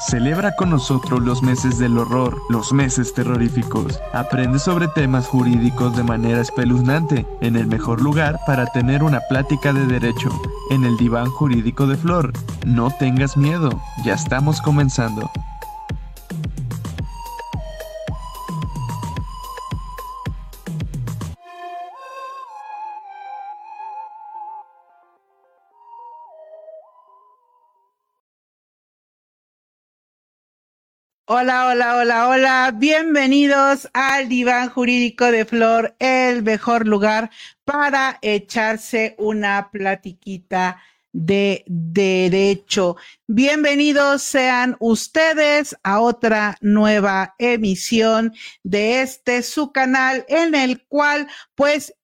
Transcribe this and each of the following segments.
Celebra con nosotros los meses del horror, los meses terroríficos. Aprende sobre temas jurídicos de manera espeluznante, en el mejor lugar para tener una plática de derecho, en el diván jurídico de Flor. No tengas miedo, ya estamos comenzando. Hola, hola, hola, hola. Bienvenidos al diván jurídico de Flor, el mejor lugar para echarse una platiquita de derecho. Bienvenidos sean ustedes a otra nueva emisión de este su canal en el cual pues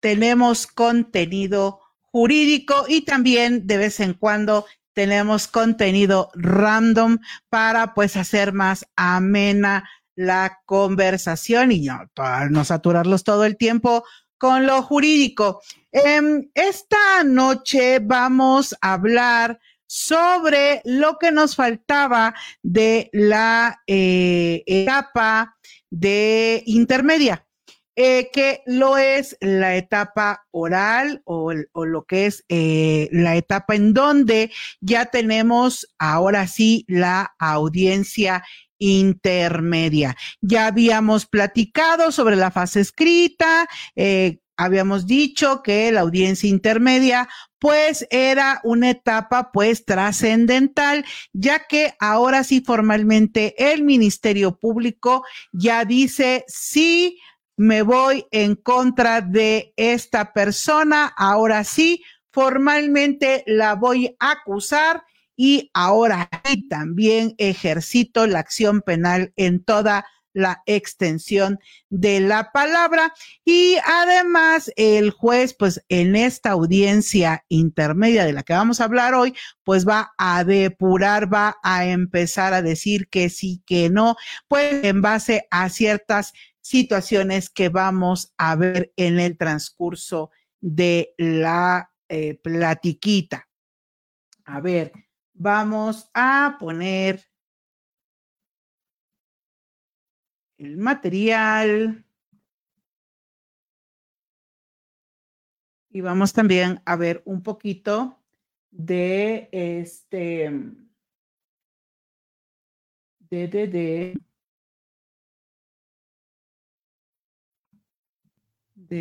tenemos contenido jurídico y también de vez en cuando tenemos contenido random para pues hacer más amena la conversación y no, para no saturarlos todo el tiempo con lo jurídico. Em, esta noche vamos a hablar sobre lo que nos faltaba de la eh, etapa de intermedia. Eh, que lo es la etapa oral o, lo que es eh, la etapa en donde ya tenemos ahora sí la audiencia intermedia. Ya habíamos platicado sobre la fase escrita, eh, habíamos dicho que la audiencia intermedia pues era una etapa pues trascendental, ya que ahora sí formalmente el Ministerio Público ya dice sí me voy en contra de esta persona, ahora sí, formalmente la voy a acusar y ahora sí también ejercito la acción penal en toda la extensión de la palabra. Y además el juez pues en esta audiencia intermedia de la que vamos a hablar hoy pues va a depurar, va a empezar a decir que sí, que no, pues en base a ciertas situaciones que vamos a ver en el transcurso de la eh, platiquita. A ver, vamos a poner el material. Y vamos también a ver un poquito de este, de, de, de,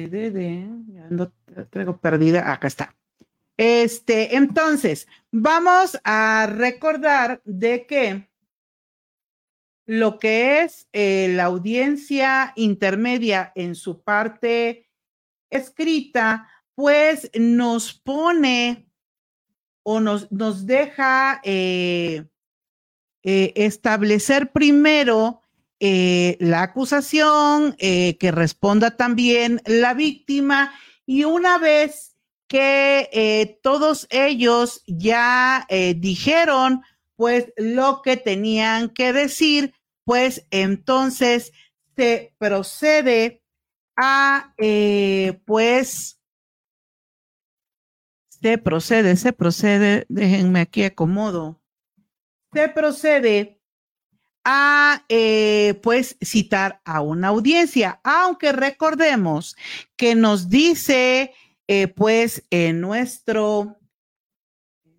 de, de, ya ando, traigo perdida, acá está. Este, entonces, vamos a recordar de que lo que es eh, la audiencia intermedia en su parte escrita, pues nos pone o nos, nos deja eh, eh, establecer primero eh, la acusación, eh, que responda también la víctima. Y una vez que eh, todos ellos ya dijeron pues lo que tenían que decir, pues entonces se procede a pues se procede, se procede, déjenme aquí acomodo, se procede a eh, pues citar a una audiencia, aunque recordemos que nos dice eh, pues en nuestro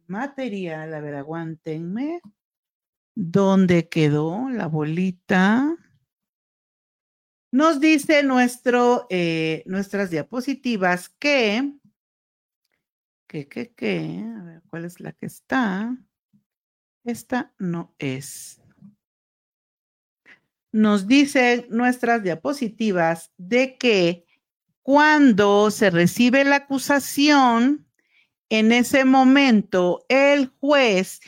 material, a ver, aguántenme, ¿dónde quedó la bolita? Nos dice nuestro, eh, nuestras diapositivas que, que, que, que, a ver, ¿cuál es la que está? Esta no es nos dicen nuestras diapositivas de que cuando se recibe la acusación, en ese momento el juez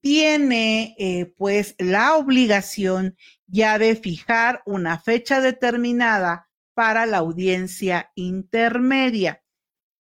tiene eh, pues la obligación ya de fijar una fecha determinada para la audiencia intermedia.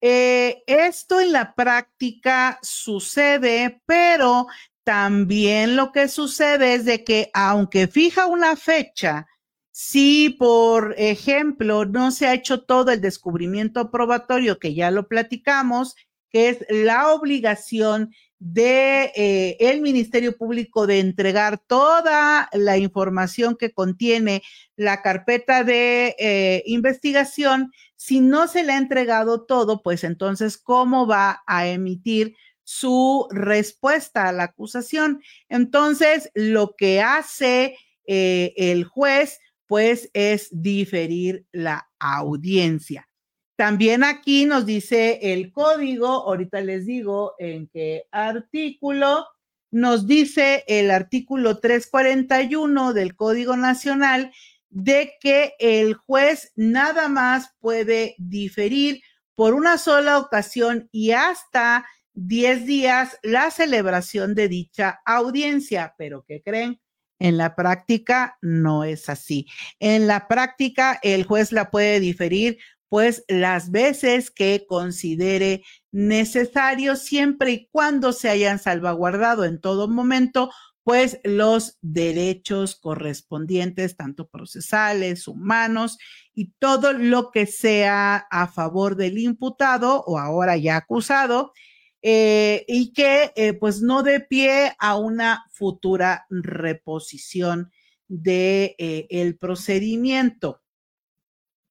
Eh, esto en la práctica sucede, pero también lo que sucede es de que aunque fija una fecha, si por ejemplo no se ha hecho todo el descubrimiento probatorio que ya lo platicamos que es la obligación de eh, el Ministerio Público de entregar toda la información que contiene la carpeta de eh, investigación. Si no se le ha entregado todo, pues entonces, ¿cómo va a emitir su respuesta a la acusación? Entonces, lo que hace eh, el juez, pues, es diferir la audiencia. También aquí nos dice el código, ahorita les digo en qué artículo, nos dice el artículo 341 del Código Nacional de que el juez nada más puede diferir por una sola ocasión y hasta 10 días la celebración de dicha audiencia. Pero ¿qué creen? En la práctica no es así. En la práctica el juez la puede diferir pues las veces que considere necesario, siempre y cuando se hayan salvaguardado en todo momento, pues los derechos correspondientes, tanto procesales, humanos y todo lo que sea a favor del imputado o ahora ya acusado, eh, y que eh, pues no dé pie a una futura reposición de eh, el procedimiento.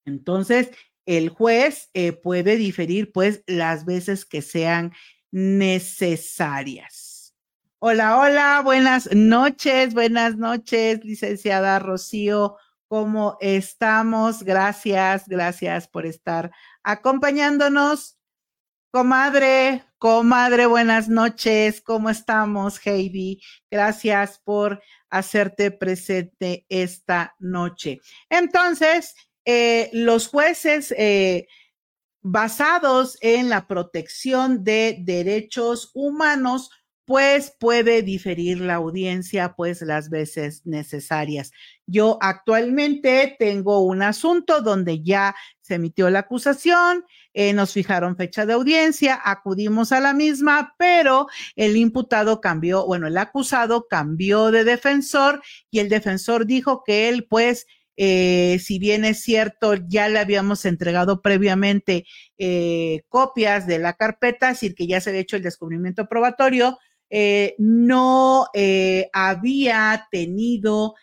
Entonces, el juez puede diferir pues las veces que sean necesarias. Hola, hola, buenas noches, buenas noches, licenciada Rocío, ¿cómo estamos? Gracias, gracias por estar acompañándonos. Comadre, comadre, buenas noches, ¿cómo estamos, Heidi? Gracias por hacerte presente esta noche. Entonces, eh, los jueces eh, basados en la protección de derechos humanos, pues puede diferir la audiencia, pues las veces necesarias. Yo actualmente tengo un asunto donde ya se emitió la acusación, eh, nos fijaron fecha de audiencia, acudimos a la misma, pero el imputado cambió, bueno, el acusado cambió de defensor y el defensor dijo que él pues eh, si bien es cierto, ya le habíamos entregado previamente eh, copias de la carpeta, es decir, que ya se había hecho el descubrimiento probatorio, eh, no había tenido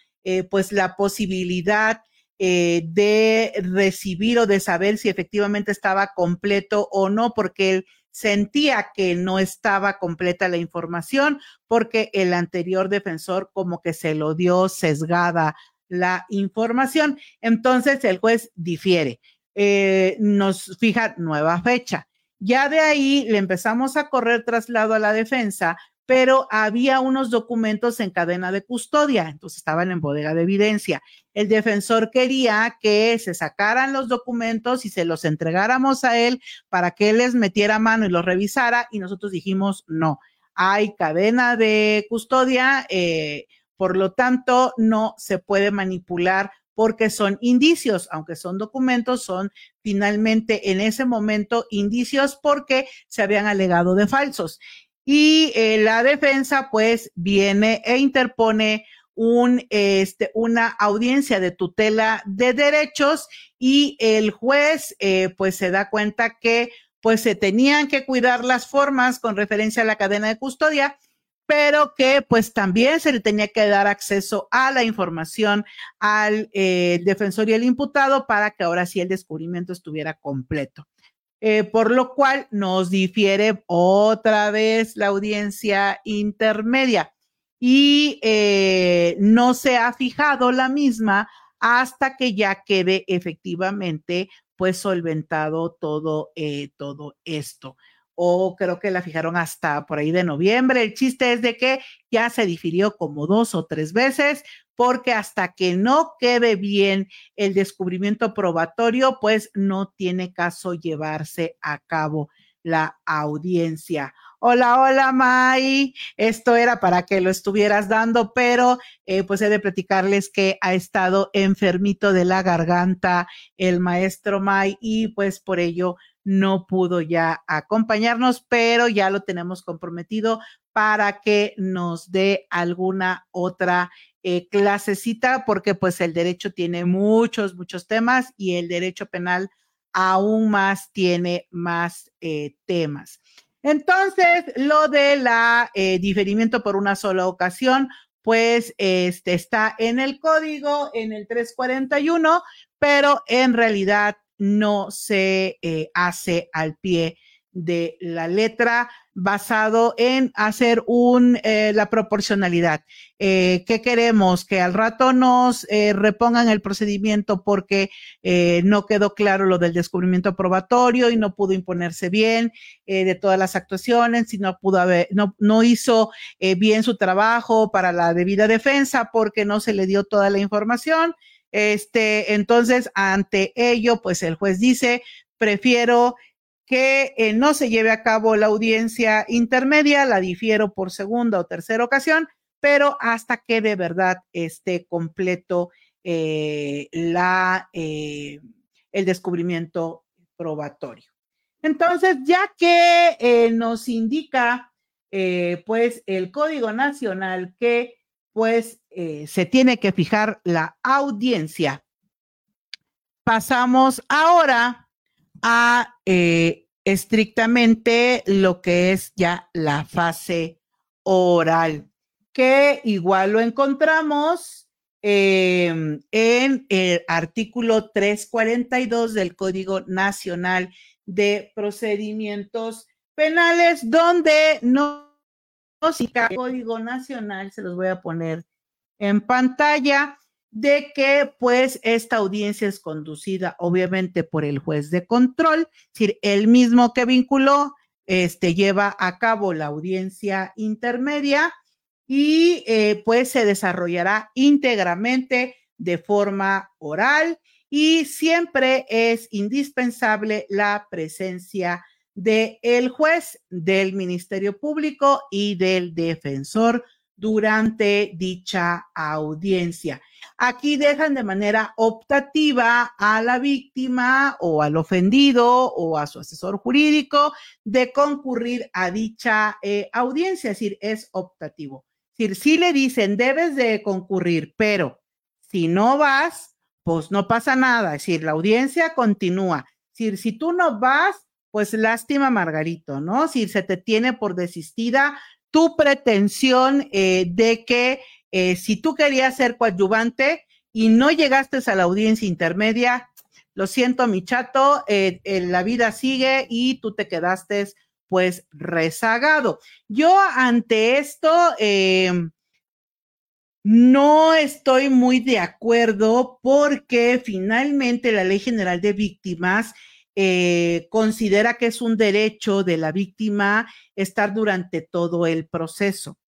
pues la posibilidad de recibir o de saber si efectivamente estaba completo o no, porque él sentía que no estaba completa la información, porque el anterior defensor como que se lo dio sesgada la información. Entonces el juez difiere, eh, nos fija nueva fecha. Ya de ahí le empezamos a correr traslado a la defensa, pero había unos documentos en cadena de custodia, entonces estaban en bodega de evidencia. El defensor quería que se sacaran los documentos y se los entregáramos a él para que él les metiera mano y los revisara y nosotros dijimos no. Hay cadena de custodia, eh, por lo tanto, no se puede manipular porque son indicios, aunque son documentos, son finalmente en ese momento indicios porque se habían alegado de falsos. Y eh, la defensa pues viene e interpone un, este, una audiencia de tutela de derechos y el juez eh, pues se da cuenta que pues se tenían que cuidar las formas con referencia a la cadena de custodia pero que pues también se le tenía que dar acceso a la información al eh, defensor y el imputado para que ahora sí el descubrimiento estuviera completo. Eh, por lo cual nos difiere otra vez la audiencia intermedia. Y eh, no se ha fijado la misma hasta que ya quede efectivamente pues solventado todo, todo esto o creo que la fijaron hasta por ahí de noviembre. El chiste es de que ya se difirió como dos o tres veces porque hasta que no quede bien el descubrimiento probatorio, pues no tiene caso llevarse a cabo la audiencia. Hola, hola, May. Esto era para que lo estuvieras dando, pero eh, pues he de platicarles que ha estado enfermito de la garganta el maestro May y pues por ello no pudo ya acompañarnos, pero ya lo tenemos comprometido para que nos dé alguna otra eh, clasecita, porque pues el derecho tiene muchos, muchos temas y el derecho penal aún más tiene más eh, temas. Entonces, lo de la eh, diferimiento por una sola ocasión, pues este está en el código, en el 341, pero en realidad no se eh, hace al pie de la letra basado en hacer un, eh, la proporcionalidad. Eh, ¿Qué queremos? Que al rato nos eh, repongan el procedimiento porque eh, no quedó claro lo del descubrimiento probatorio y no pudo imponerse bien de todas las actuaciones y no pudo haber, no, no hizo bien su trabajo para la debida defensa porque no se le dio toda la información. Este, entonces, ante ello, pues el juez dice, prefiero que eh, no se lleve a cabo la audiencia intermedia, la difiero por segunda o tercera ocasión, pero hasta que de verdad esté completo eh, la, eh, el descubrimiento probatorio. Entonces, ya que nos indica pues el Código Nacional que pues se tiene que fijar la audiencia, pasamos ahora a eh, estrictamente lo que es ya la fase oral, que igual lo encontramos em, en el artículo 342 del Código Nacional de Procedimientos Penales, donde no el Código Nacional, se los voy a poner en pantalla, de que pues esta audiencia es conducida obviamente por el juez de control, es decir, el mismo que vinculó, este lleva a cabo la audiencia intermedia y eh, pues se desarrollará íntegramente de forma oral y siempre es indispensable la presencia del el juez, del Ministerio Público y del defensor durante dicha audiencia. Aquí dejan de manera optativa a la víctima o al ofendido o a su asesor jurídico de concurrir a dicha eh, audiencia, es decir, es optativo. Si le dicen, debes de concurrir, pero si no vas, pues no pasa nada, es decir, la audiencia continúa. Es si tú no vas, pues lástima, Margarito, ¿no? Si se te tiene por desistida tu pretensión eh, de que eh, si tú querías ser coadyuvante y no llegaste a la audiencia intermedia, lo siento, mi chato, eh, la vida sigue y tú te quedaste pues rezagado. Yo ante esto no estoy muy de acuerdo porque finalmente la Ley General de Víctimas considera que es un derecho de la víctima estar durante todo el proceso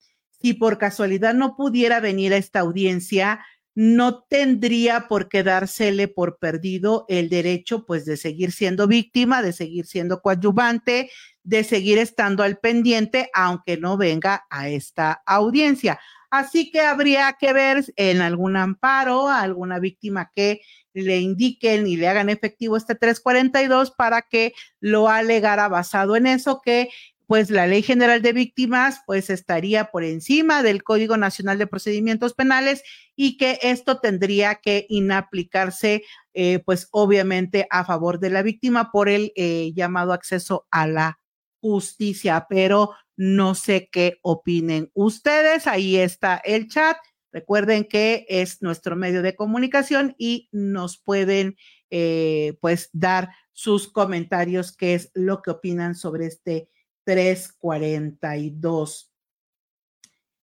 si por casualidad no pudiera venir a esta audiencia, no tendría por qué dársele por perdido el derecho, pues, de seguir siendo víctima, de seguir siendo coadyuvante, de seguir estando al pendiente, aunque no venga a esta audiencia. Así que habría que ver en algún amparo alguna víctima que le indiquen y le hagan efectivo este 342 para que lo alegara basado en eso, que pues la Ley General de Víctimas pues estaría por encima del Código Nacional de Procedimientos Penales y que esto tendría que inaplicarse eh, pues obviamente a favor de la víctima por el eh, llamado acceso a la justicia, pero no sé qué opinen ustedes. Ahí está el chat. Recuerden que es nuestro medio de comunicación y nos pueden eh, pues dar sus comentarios, qué es lo que opinan sobre este 342.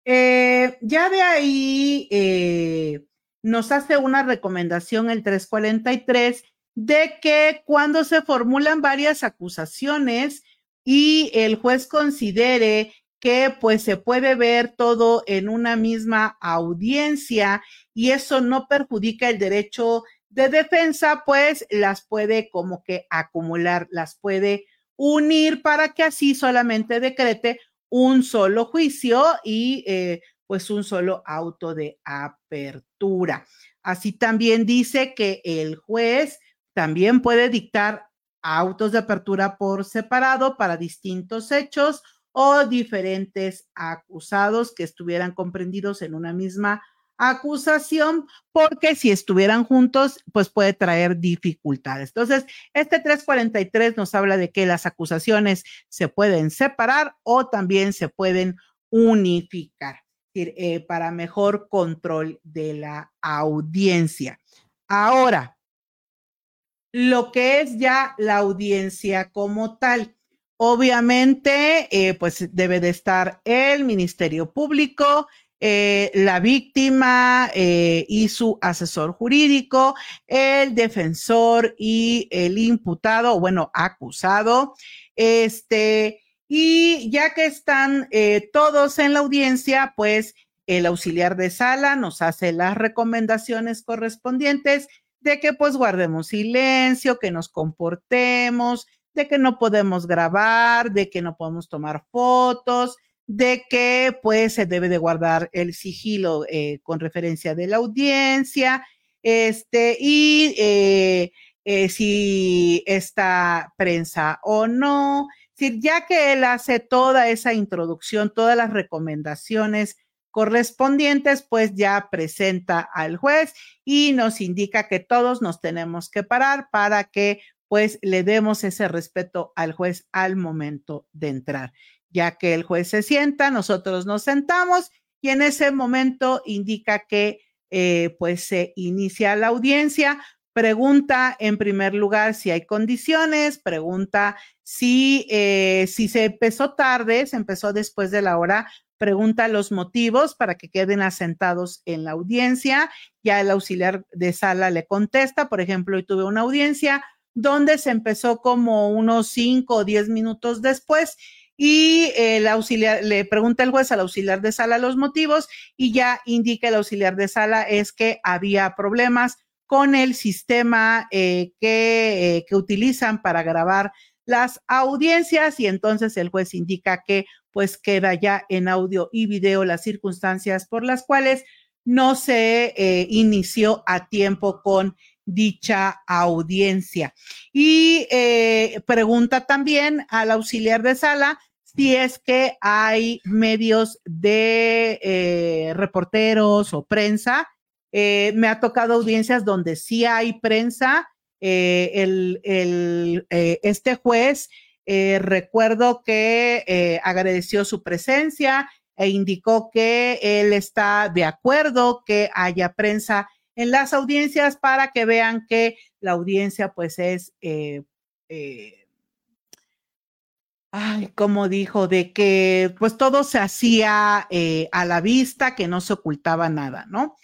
Eh, ya de ahí eh, nos hace una recomendación el 343 de que cuando se formulan varias acusaciones y el juez considere que pues se puede ver todo en una misma audiencia y eso no perjudica el derecho de defensa, pues las puede como que acumular, las puede unir para que así solamente decrete un solo juicio y eh, pues un solo auto de apertura. Así también dice que el juez también puede dictar autos de apertura por separado para distintos hechos o diferentes acusados que estuvieran comprendidos en una misma acusación, porque si estuvieran juntos, pues puede traer dificultades. Entonces, este 343 nos habla de que las acusaciones se pueden separar o también se pueden unificar eh, para mejor control de la audiencia. Ahora, lo que es ya la audiencia como tal. Obviamente, eh, pues debe de estar el Ministerio Público, eh, la víctima eh, y su asesor jurídico, el defensor y el imputado, bueno, acusado. Este, y ya que están todos en la audiencia, pues el auxiliar de sala nos hace las recomendaciones correspondientes de que pues guardemos silencio, que nos comportemos, de que no podemos grabar, de que no podemos tomar fotos, de que pues se debe de guardar el sigilo eh, con referencia de la audiencia, este, y eh, eh, si está prensa o no. ya que él hace toda esa introducción, todas las recomendaciones correspondientes, pues ya presenta al juez y nos indica que todos nos tenemos que parar para que pues le demos ese respeto al juez al momento de entrar ya que el juez se sienta, nosotros nos sentamos y en ese momento indica que eh, pues se inicia la audiencia, pregunta en primer lugar si hay condiciones, pregunta si, eh, si se empezó tarde, se empezó después de la hora, pregunta los motivos para que queden asentados en la audiencia. Ya el auxiliar de sala le contesta, por ejemplo, hoy tuve una audiencia donde se empezó como unos cinco o diez minutos después y el auxiliar le pregunta el juez al auxiliar de sala los motivos y ya indica el auxiliar de sala es que había problemas con el sistema eh, que, eh, que utilizan para grabar las audiencias y entonces el juez indica que pues queda ya en audio y video las circunstancias por las cuales no se eh, inició a tiempo con dicha audiencia. Y eh, pregunta también al auxiliar de sala si es que hay medios de eh, reporteros o prensa. Eh, me ha tocado audiencias donde sí hay prensa. el, este juez, recuerdo que agradeció su presencia e indicó que él está de acuerdo que haya prensa en las audiencias para que vean que la audiencia pues es, eh, eh, ay, como dijo, de que pues todo se hacía eh, a la vista, que no se ocultaba nada, ¿no?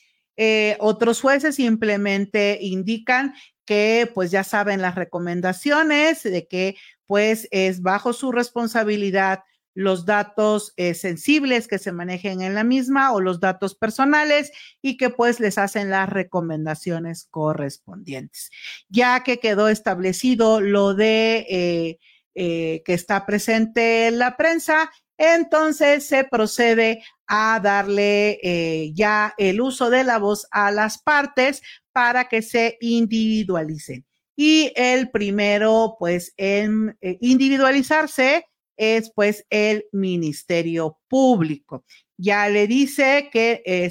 otros jueces simplemente indican que pues ya saben las recomendaciones de que pues es bajo su responsabilidad los datos eh, sensibles que se manejen en la misma o los datos personales y que pues les hacen las recomendaciones correspondientes. Ya que quedó establecido lo de eh, eh, que está presente en la prensa, entonces se procede a darle ya el uso de la voz a las partes para que se individualicen. Y el primero, pues, en individualizarse es pues el Ministerio Público. Ya le dice que eh,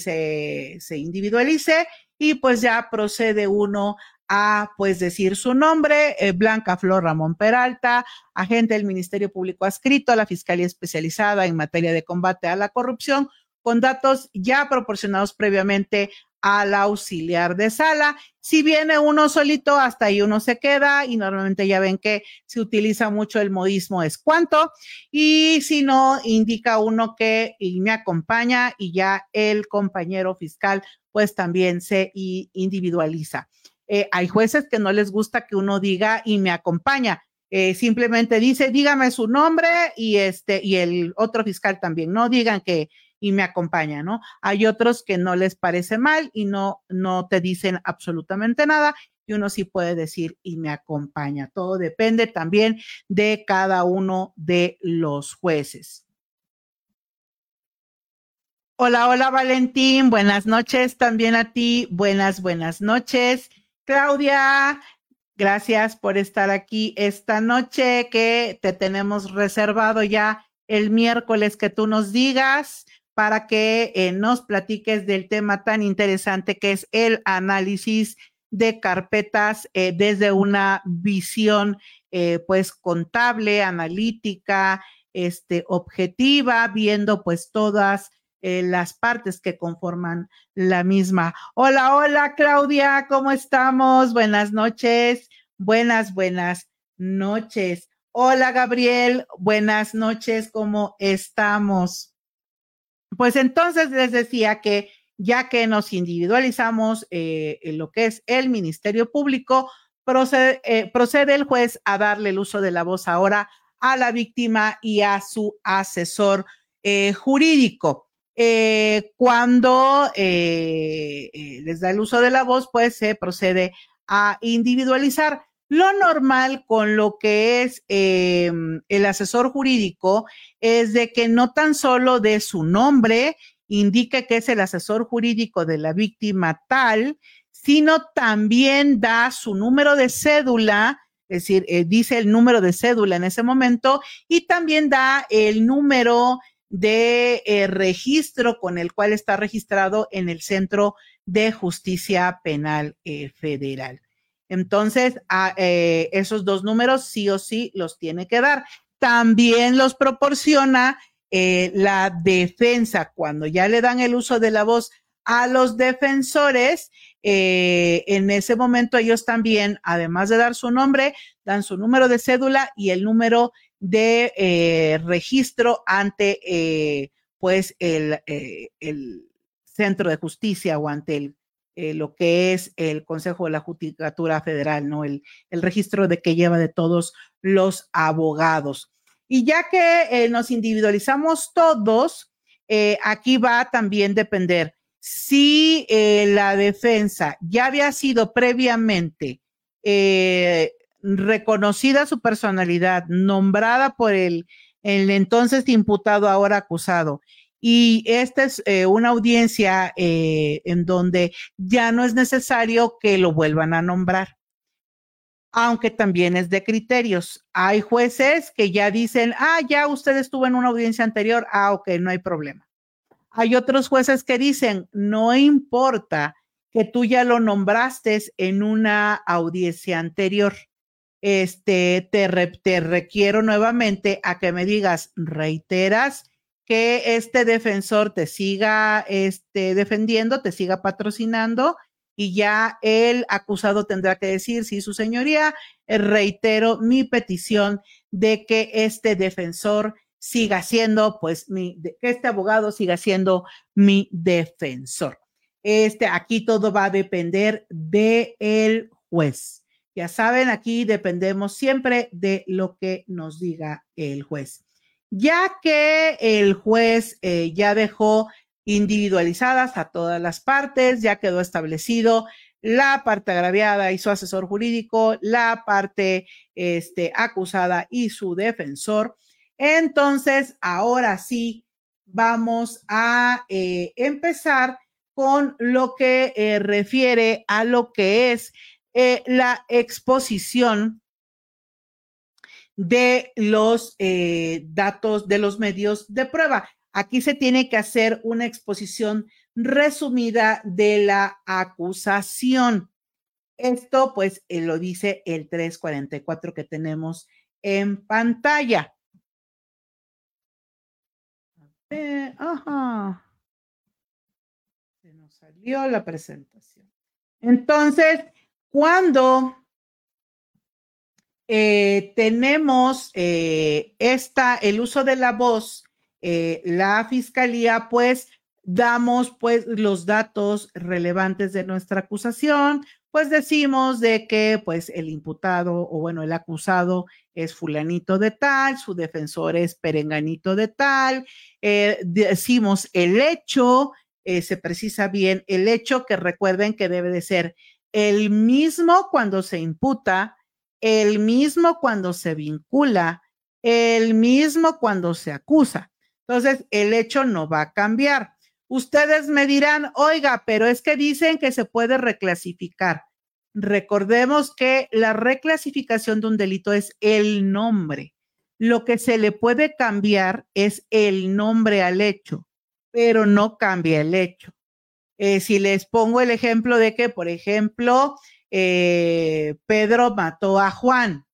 se, individualice y pues ya procede uno a pues decir su nombre, eh, Blanca Flor Ramón Peralta, agente del Ministerio Público adscrito a la Fiscalía Especializada en materia de combate a la corrupción, con datos ya proporcionados previamente al auxiliar de sala. Si viene uno solito, hasta ahí uno se queda y normalmente ya ven que se utiliza mucho el modismo es cuánto y si no, indica uno que y me acompaña y ya el compañero fiscal pues también se individualiza. Eh, hay jueces que no les gusta que uno diga y me acompaña. Eh, simplemente dice, dígame su nombre y este, y el otro fiscal también, no digan que y me acompaña, ¿no? Hay otros que no les parece mal y no, no te dicen absolutamente nada y uno sí puede decir y me acompaña. Todo depende también de cada uno de los jueces. Hola, hola Valentín, buenas noches también a ti, buenas, buenas noches. Claudia, gracias por estar aquí esta noche que te tenemos reservado ya el miércoles que tú nos digas para que eh, nos platiques del tema tan interesante que es el análisis de carpetas eh, desde una visión eh, pues contable, analítica, este, objetiva, viendo pues todas las partes que conforman la misma. Hola, hola Claudia, ¿cómo estamos? Buenas noches, buenas, buenas noches. Hola Gabriel, buenas noches, ¿cómo estamos? Pues entonces les decía que ya que nos individualizamos eh, lo que es el Ministerio Público, procede, eh, procede, el juez a darle el uso de la voz ahora a la víctima y a su asesor eh, jurídico. cuando les da el uso de la voz, pues se procede a individualizar. Lo normal con lo que es em, el asesor jurídico es de que no tan solo de su nombre indique que es el asesor jurídico de la víctima tal, sino también da su número de cédula, es decir, eh, dice el número de cédula en ese momento y también da el número de eh, registro con el cual está registrado en el Centro de Justicia Penal eh, Federal. Entonces, a, eh, esos dos números sí o sí los tiene que dar. También los proporciona eh, la defensa. Cuando ya le dan el uso de la voz a los defensores, eh, en ese momento ellos también, además de dar su nombre, dan su número de cédula y el número de registro ante, pues, el, el centro de justicia o ante el eh, lo que es el Consejo de la Judicatura Federal, ¿no? El, el, registro de que lleva de todos los abogados. Y ya que eh, nos individualizamos todos, eh, aquí va a también depender si la defensa ya había sido previamente reconocida su personalidad, nombrada por el, el entonces imputado, ahora acusado, y esta es eh, una audiencia eh, en donde ya no es necesario que lo vuelvan a nombrar, aunque también es de criterios. Hay jueces que ya dicen, ah, ya usted estuvo en una audiencia anterior, ah, ok, no hay problema. Hay otros jueces que dicen, no importa que tú ya lo nombraste en una audiencia anterior. Este, te, te requiero nuevamente a que me digas, reiteras que este defensor te siga este, defendiendo, te siga patrocinando y ya el acusado tendrá que decir, sí, su señoría, eh, reitero mi petición de que este defensor siga siendo, pues, mi, que este abogado siga siendo mi defensor. Este, aquí todo va a depender del el juez. Ya saben, aquí dependemos siempre de lo que nos diga el juez ya que el juez eh, ya dejó individualizadas a todas las partes, ya quedó establecido la parte agraviada y su asesor jurídico, la parte este, acusada y su defensor. Entonces, ahora sí, vamos a eh, empezar con lo que eh, refiere a lo que es la exposición de los eh, datos de los medios de prueba. Aquí se tiene que hacer una exposición resumida de la acusación. Esto pues eh, lo dice el 344 que tenemos en pantalla. ajá. Se nos salió la presentación. Entonces, cuando eh, tenemos eh, esta, el uso de la voz, eh, la fiscalía, pues damos pues los datos relevantes de nuestra acusación, pues decimos de que pues el imputado o bueno, el acusado es fulanito de tal, su defensor es perenganito de tal, decimos el hecho, se precisa bien el hecho que recuerden que debe de ser el mismo cuando se imputa, el mismo cuando se vincula, el mismo cuando se acusa. Entonces, el hecho no va a cambiar. Ustedes me dirán, oiga, pero es que dicen que se puede reclasificar. Recordemos que la reclasificación de un delito es el nombre. Lo que se le puede cambiar es el nombre al hecho, pero no cambia el hecho. Eh, si les pongo el ejemplo de que, por ejemplo, eh, Pedro mató a Juan,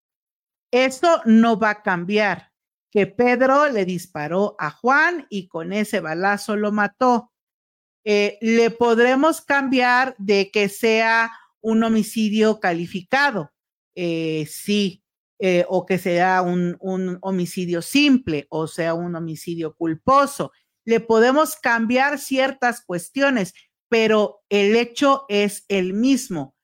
eso no va a cambiar, que Pedro le disparó a Juan y con ese balazo lo mató. Eh, le podremos cambiar de que sea un homicidio calificado, sí, o que sea un homicidio simple, o sea, un homicidio culposo le podemos cambiar ciertas cuestiones, pero el hecho es el mismo.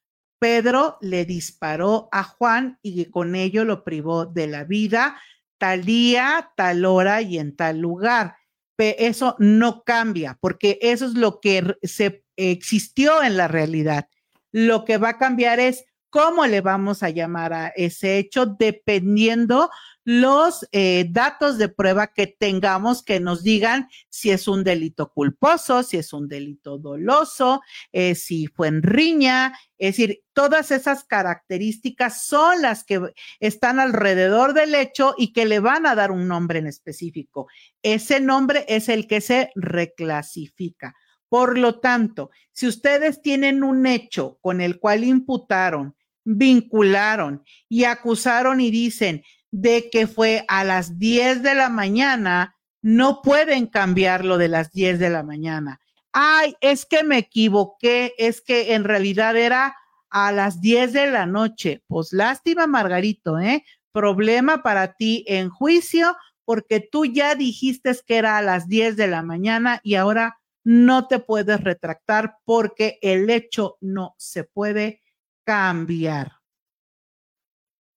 Pedro le disparó a Juan y con ello lo privó de la vida tal día, tal hora y en tal lugar. Eso no cambia porque eso es lo que se existió en la realidad. Lo que va a cambiar es cómo le vamos a llamar a ese hecho dependiendo los eh, datos de prueba que tengamos que nos digan si es un delito culposo, si es un delito doloso, eh, si fue en riña. Es decir, todas esas características son las que están alrededor del hecho y que le van a dar un nombre en específico. Ese nombre es el que se reclasifica. Por lo tanto, si ustedes tienen un hecho con el cual imputaron, vincularon y acusaron y dicen, de que fue a las 10 de la mañana, no pueden cambiarlo de las 10 de la mañana. Ay, es que me equivoqué, es que en realidad era a las 10 de la noche. Pues lástima, Margarito, ¿eh? Problema para ti en juicio porque tú ya dijiste que era a las 10 de la mañana y ahora no te puedes retractar porque el hecho no se puede cambiar.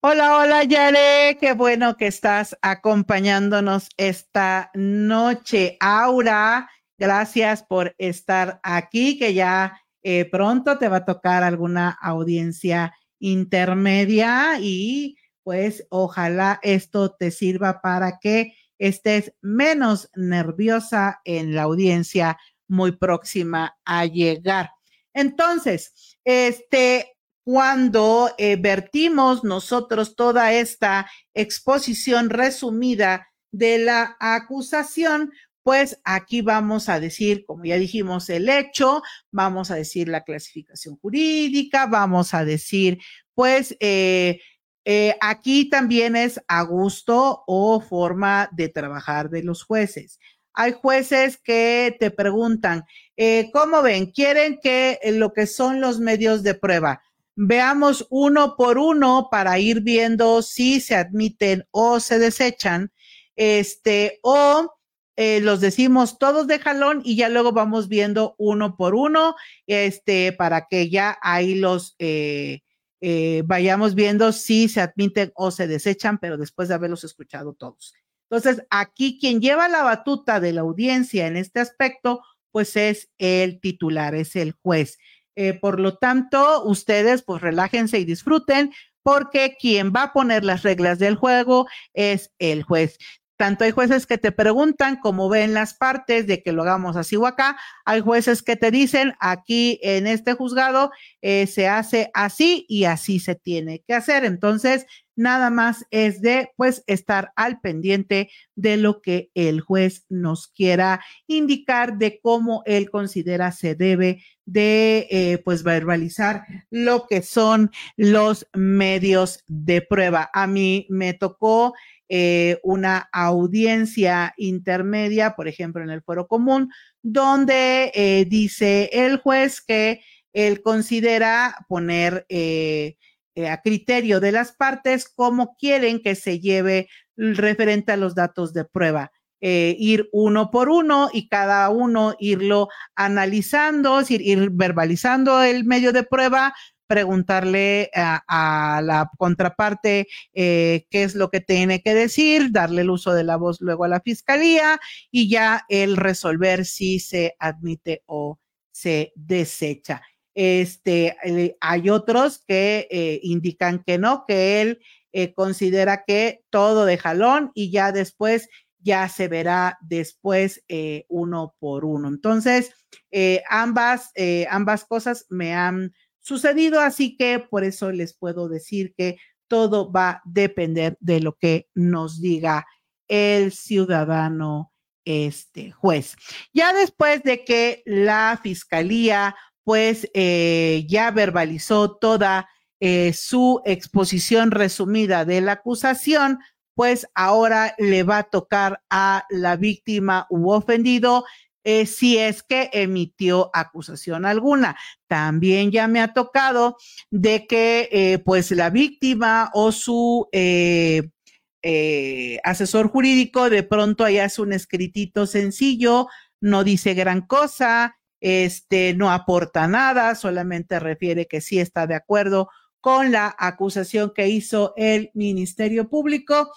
Hola, hola Yare, qué bueno que estás acompañándonos esta noche. Aura, gracias por estar aquí, que ya eh, pronto te va a tocar alguna audiencia intermedia y pues ojalá esto te sirva para que estés menos nerviosa en la audiencia muy próxima a llegar. Entonces, este, cuando eh, vertimos nosotros toda esta exposición resumida de la acusación, pues aquí vamos a decir, como ya dijimos, el hecho, vamos a decir la clasificación jurídica, vamos a decir, pues, eh, eh, aquí también es a gusto o forma de trabajar de los jueces. Hay jueces que te preguntan, ¿cómo ven? ¿Quieren que lo que son los medios de prueba? Veamos uno por uno para ir viendo si se admiten o se desechan, este, o eh, los decimos todos de jalón y ya luego vamos viendo uno por uno, este, para que ya ahí los eh, eh, vayamos viendo si se admiten o se desechan, pero después de haberlos escuchado todos. Entonces, aquí quien lleva la batuta de la audiencia en este aspecto, pues es el titular, es el juez. Eh, por lo tanto, ustedes pues relájense y disfruten porque quien va a poner las reglas del juego es el juez. Tanto hay jueces que te preguntan cómo ven las partes de que lo hagamos así o acá. Hay jueces que te dicen aquí en este juzgado eh, se hace así y así se tiene que hacer. Entonces, nada más es de pues estar al pendiente de lo que el juez nos quiera indicar de cómo él considera se debe de eh, pues verbalizar lo que son los medios de prueba. A mí me tocó eh, una audiencia intermedia, por ejemplo, en el foro común, donde eh, dice el juez que él considera poner a criterio de las partes cómo quieren que se lleve referente a los datos de prueba. Eh, ir uno por uno y cada uno irlo analizando, ir verbalizando el medio de prueba, preguntarle a, la contraparte eh, qué es lo que tiene que decir, darle el uso de la voz luego a la fiscalía y ya el resolver si se admite o se desecha. Este, eh, hay otros que indican que no, que él considera que todo de jalón y ya después ya se verá después eh, uno por uno. Entonces, eh, ambas, eh, ambas cosas me han sucedido, así que por eso les puedo decir que todo va a depender de lo que nos diga el ciudadano este juez. Ya después de que la fiscalía pues eh, ya verbalizó toda eh, su exposición resumida de la acusación, pues ahora le va a tocar a la víctima u ofendido eh, si es que emitió acusación alguna. También ya me ha tocado de que pues la víctima o su asesor jurídico de pronto haya hace un escritito sencillo, no dice gran cosa, este no aporta nada, solamente refiere que sí está de acuerdo con la acusación que hizo el Ministerio Público.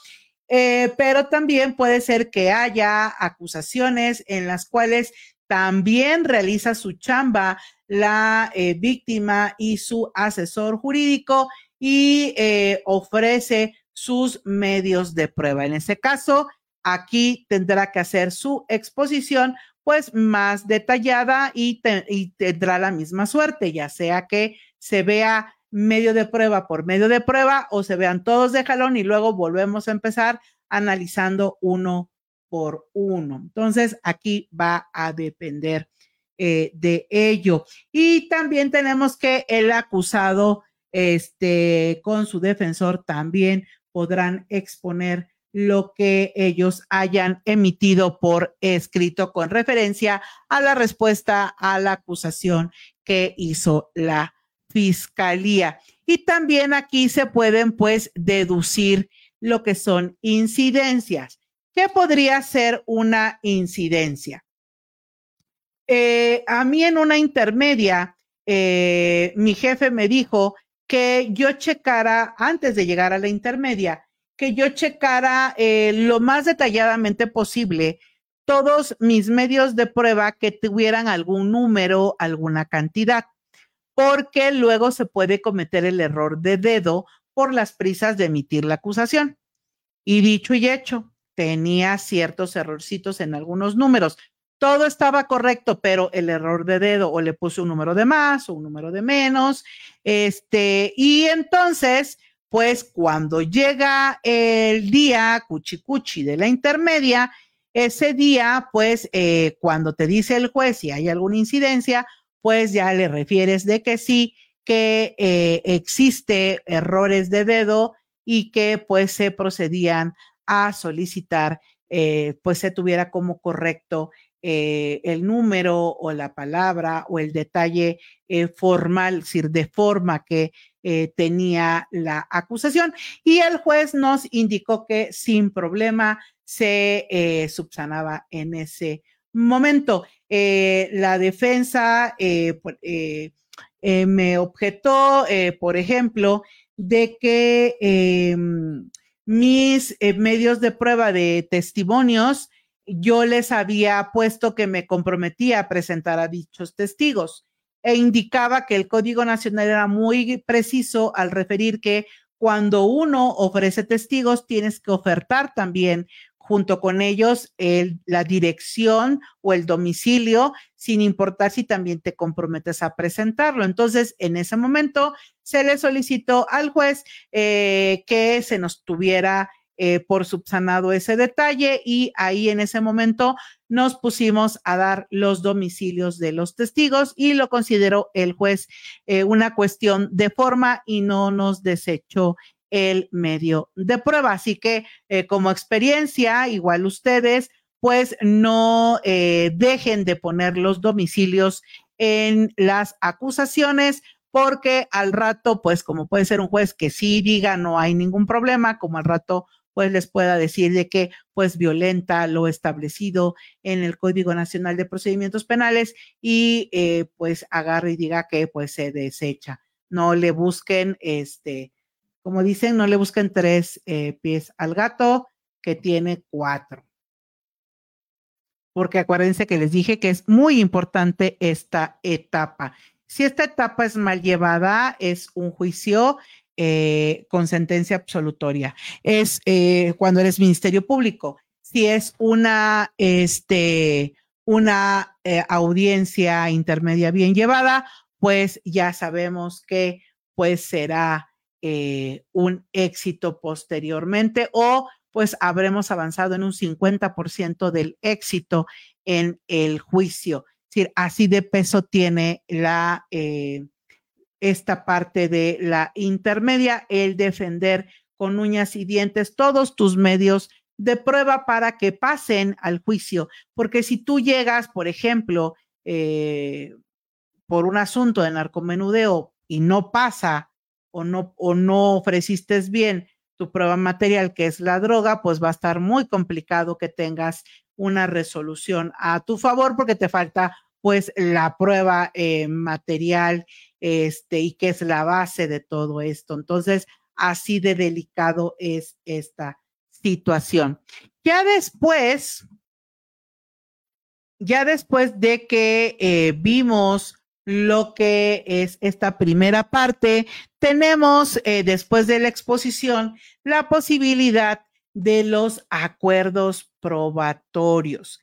Eh, pero también puede ser que haya acusaciones en las cuales también realiza su chamba la eh, víctima y su asesor jurídico y eh, ofrece sus medios de prueba. En ese caso, aquí tendrá que hacer su exposición pues más detallada y, tendrá la misma suerte, ya sea que se vea medio de prueba por medio de prueba o se vean todos de jalón y luego volvemos a empezar analizando uno por uno. Entonces, aquí va a depender eh, de ello. Y también tenemos que el acusado, este, con su defensor, también podrán exponer lo que ellos hayan emitido por escrito con referencia a la respuesta a la acusación que hizo la fiscalía. Y también aquí se pueden pues deducir lo que son incidencias. ¿Qué podría ser una incidencia? Eh, a mí en una intermedia, eh, mi jefe me dijo que yo checara, antes de llegar a la intermedia, que yo checara eh, lo más detalladamente posible todos mis medios de prueba que tuvieran algún número, alguna cantidad porque luego se puede cometer el error de dedo por las prisas de emitir la acusación. Y dicho y hecho, tenía ciertos errorcitos en algunos números. Todo estaba correcto, pero el error de dedo o le puse un número de más o un número de menos. Este, y entonces, pues cuando llega el día cuchicuchi de la intermedia, ese día, pues eh, cuando te dice el juez si hay alguna incidencia, pues ya le refieres de que sí, que eh, existe errores de dedo y que pues se procedían a solicitar, eh, pues se tuviera como correcto el número o la palabra o el detalle formal, es decir, de forma que tenía la acusación. Y el juez nos indicó que sin problema se subsanaba en ese momento. Eh, la defensa eh, eh, me objetó, por ejemplo, de que mis medios de prueba de testimonios, yo les había puesto que me comprometía a presentar a dichos testigos e indicaba que el Código Nacional era muy preciso al referir que cuando uno ofrece testigos, tienes que ofertar también junto con ellos la dirección o el domicilio, sin importar si también te comprometes a presentarlo. Entonces, en ese momento se le solicitó al juez eh, que se nos tuviera eh, por subsanado ese detalle y ahí en ese momento nos pusimos a dar los domicilios de los testigos y lo consideró el juez eh, una cuestión de forma y no nos desechó el medio de prueba. Así que eh, como experiencia, igual ustedes, pues no dejen de poner los domicilios en las acusaciones porque al rato, pues como puede ser un juez que sí diga no hay ningún problema, como al rato pues les pueda decir de que pues violenta lo establecido en el Código Nacional de Procedimientos Penales y eh, pues agarre y diga que pues se desecha. No le busquen este como dicen, no le busquen tres eh, pies al gato que tiene cuatro. Porque acuérdense que les dije que es muy importante esta etapa. Si esta etapa es mal llevada, es un juicio eh, con sentencia absolutoria. Es eh, cuando eres ministerio público. Si es una, este, una audiencia intermedia bien llevada, pues ya sabemos que pues será eh, un éxito posteriormente o pues habremos avanzado en un 50% del éxito en el juicio. Es decir, así de peso tiene la, eh, esta parte de la intermedia, el defender con uñas y dientes todos tus medios de prueba para que pasen al juicio. Porque si tú llegas, por ejemplo, eh, por un asunto de narcomenudeo y no pasa o no, o no ofreciste bien tu prueba material, que es la droga, pues va a estar muy complicado que tengas una resolución a tu favor porque te falta pues la prueba eh, material este, y que es la base de todo esto. Entonces, así de delicado es esta situación. Ya después, ya después de que eh, vimos lo que es esta primera parte, tenemos eh, después de la exposición la posibilidad de los acuerdos probatorios.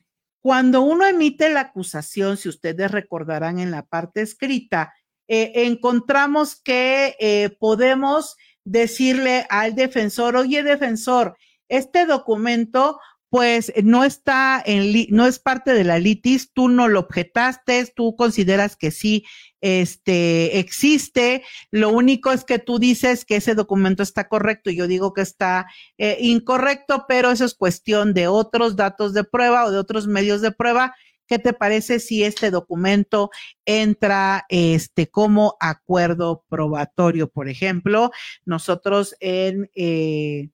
Cuando uno emite la acusación, si ustedes recordarán en la parte escrita, eh, encontramos que podemos decirle al defensor, oye defensor, este documento pues no está en, no es parte de la litis, tú no lo objetaste, tú consideras que sí este, existe, lo único es que tú dices que ese documento está correcto y yo digo que está eh, incorrecto, pero eso es cuestión de otros datos de prueba o de otros medios de prueba. ¿Qué te parece si este documento entra este, como acuerdo probatorio? Por ejemplo, nosotros en... Eh,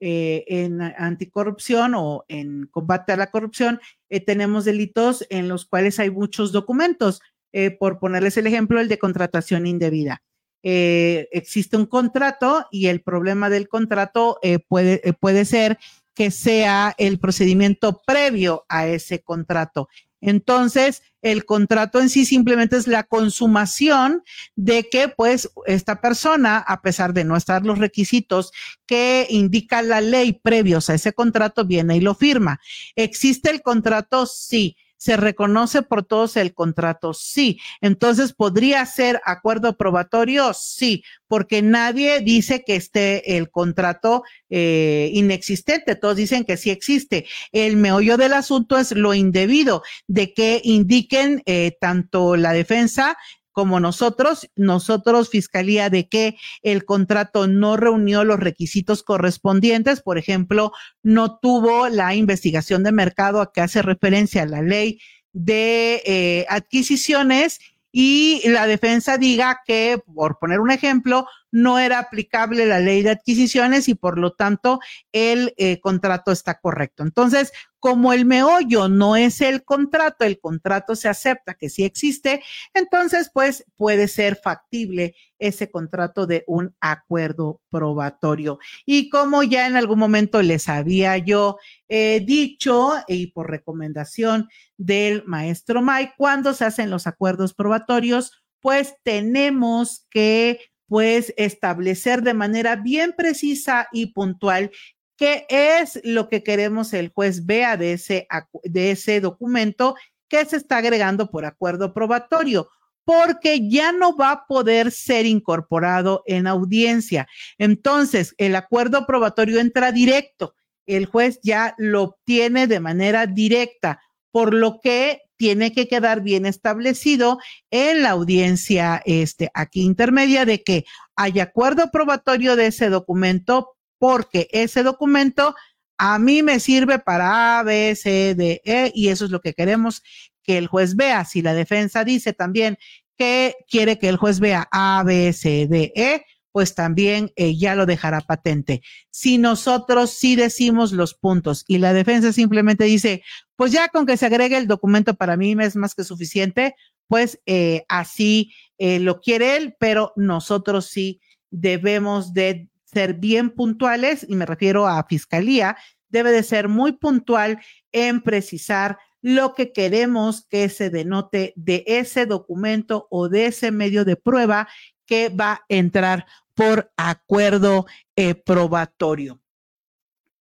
eh, en anticorrupción o en combate a la corrupción, eh, tenemos delitos en los cuales hay muchos documentos. Eh, por ponerles el ejemplo, el de contratación indebida. existe un contrato y el problema del contrato puede, puede ser que sea el procedimiento previo a ese contrato. Entonces, el contrato en sí simplemente es la consumación de que pues esta persona, a pesar de no estar los requisitos que indica la ley previos a ese contrato, viene y lo firma. ¿Existe el contrato? Sí ¿Se reconoce por todos el contrato? Sí. Entonces, ¿podría ser acuerdo probatorio? Sí, porque nadie dice que esté el contrato eh, inexistente. Todos dicen que sí existe. El meollo del asunto es lo indebido, de que indiquen eh, tanto la defensa como nosotros, nosotros Fiscalía de que el contrato no reunió los requisitos correspondientes, por ejemplo, no tuvo la investigación de mercado a que hace referencia la ley de eh, adquisiciones y la defensa diga que, por poner un ejemplo, no era aplicable la ley de adquisiciones y por lo tanto el eh, contrato está correcto. Entonces, como el meollo no es el contrato, el contrato se acepta que sí existe, entonces pues puede ser factible ese contrato de un acuerdo probatorio. Y como ya en algún momento les había yo eh, dicho y por recomendación del maestro Mike, cuando se hacen los acuerdos probatorios, pues tenemos que pues establecer de manera bien precisa y puntual qué es lo que queremos el juez vea de ese, de ese documento que se está agregando por acuerdo probatorio porque ya no va a poder ser incorporado en audiencia. Entonces, el acuerdo probatorio entra directo. El juez ya lo obtiene de manera directa, por lo que tiene que quedar bien establecido en la audiencia este, aquí intermedia de que hay acuerdo probatorio de ese documento porque ese documento a mí me sirve para A, B, C, D, E y eso es lo que queremos que el juez vea. Si la defensa dice también que quiere que el juez vea A, B, C, D, E, pues también eh, ya lo dejará patente. Si nosotros sí decimos los puntos y la defensa simplemente dice, pues ya con que se agregue el documento para mí es más que suficiente, pues eh, así eh, lo quiere él, pero nosotros sí debemos de ser bien puntuales, y me refiero a fiscalía, debe de ser muy puntual en precisar lo que queremos que se denote de ese documento o de ese medio de prueba que va a entrar por acuerdo eh, probatorio.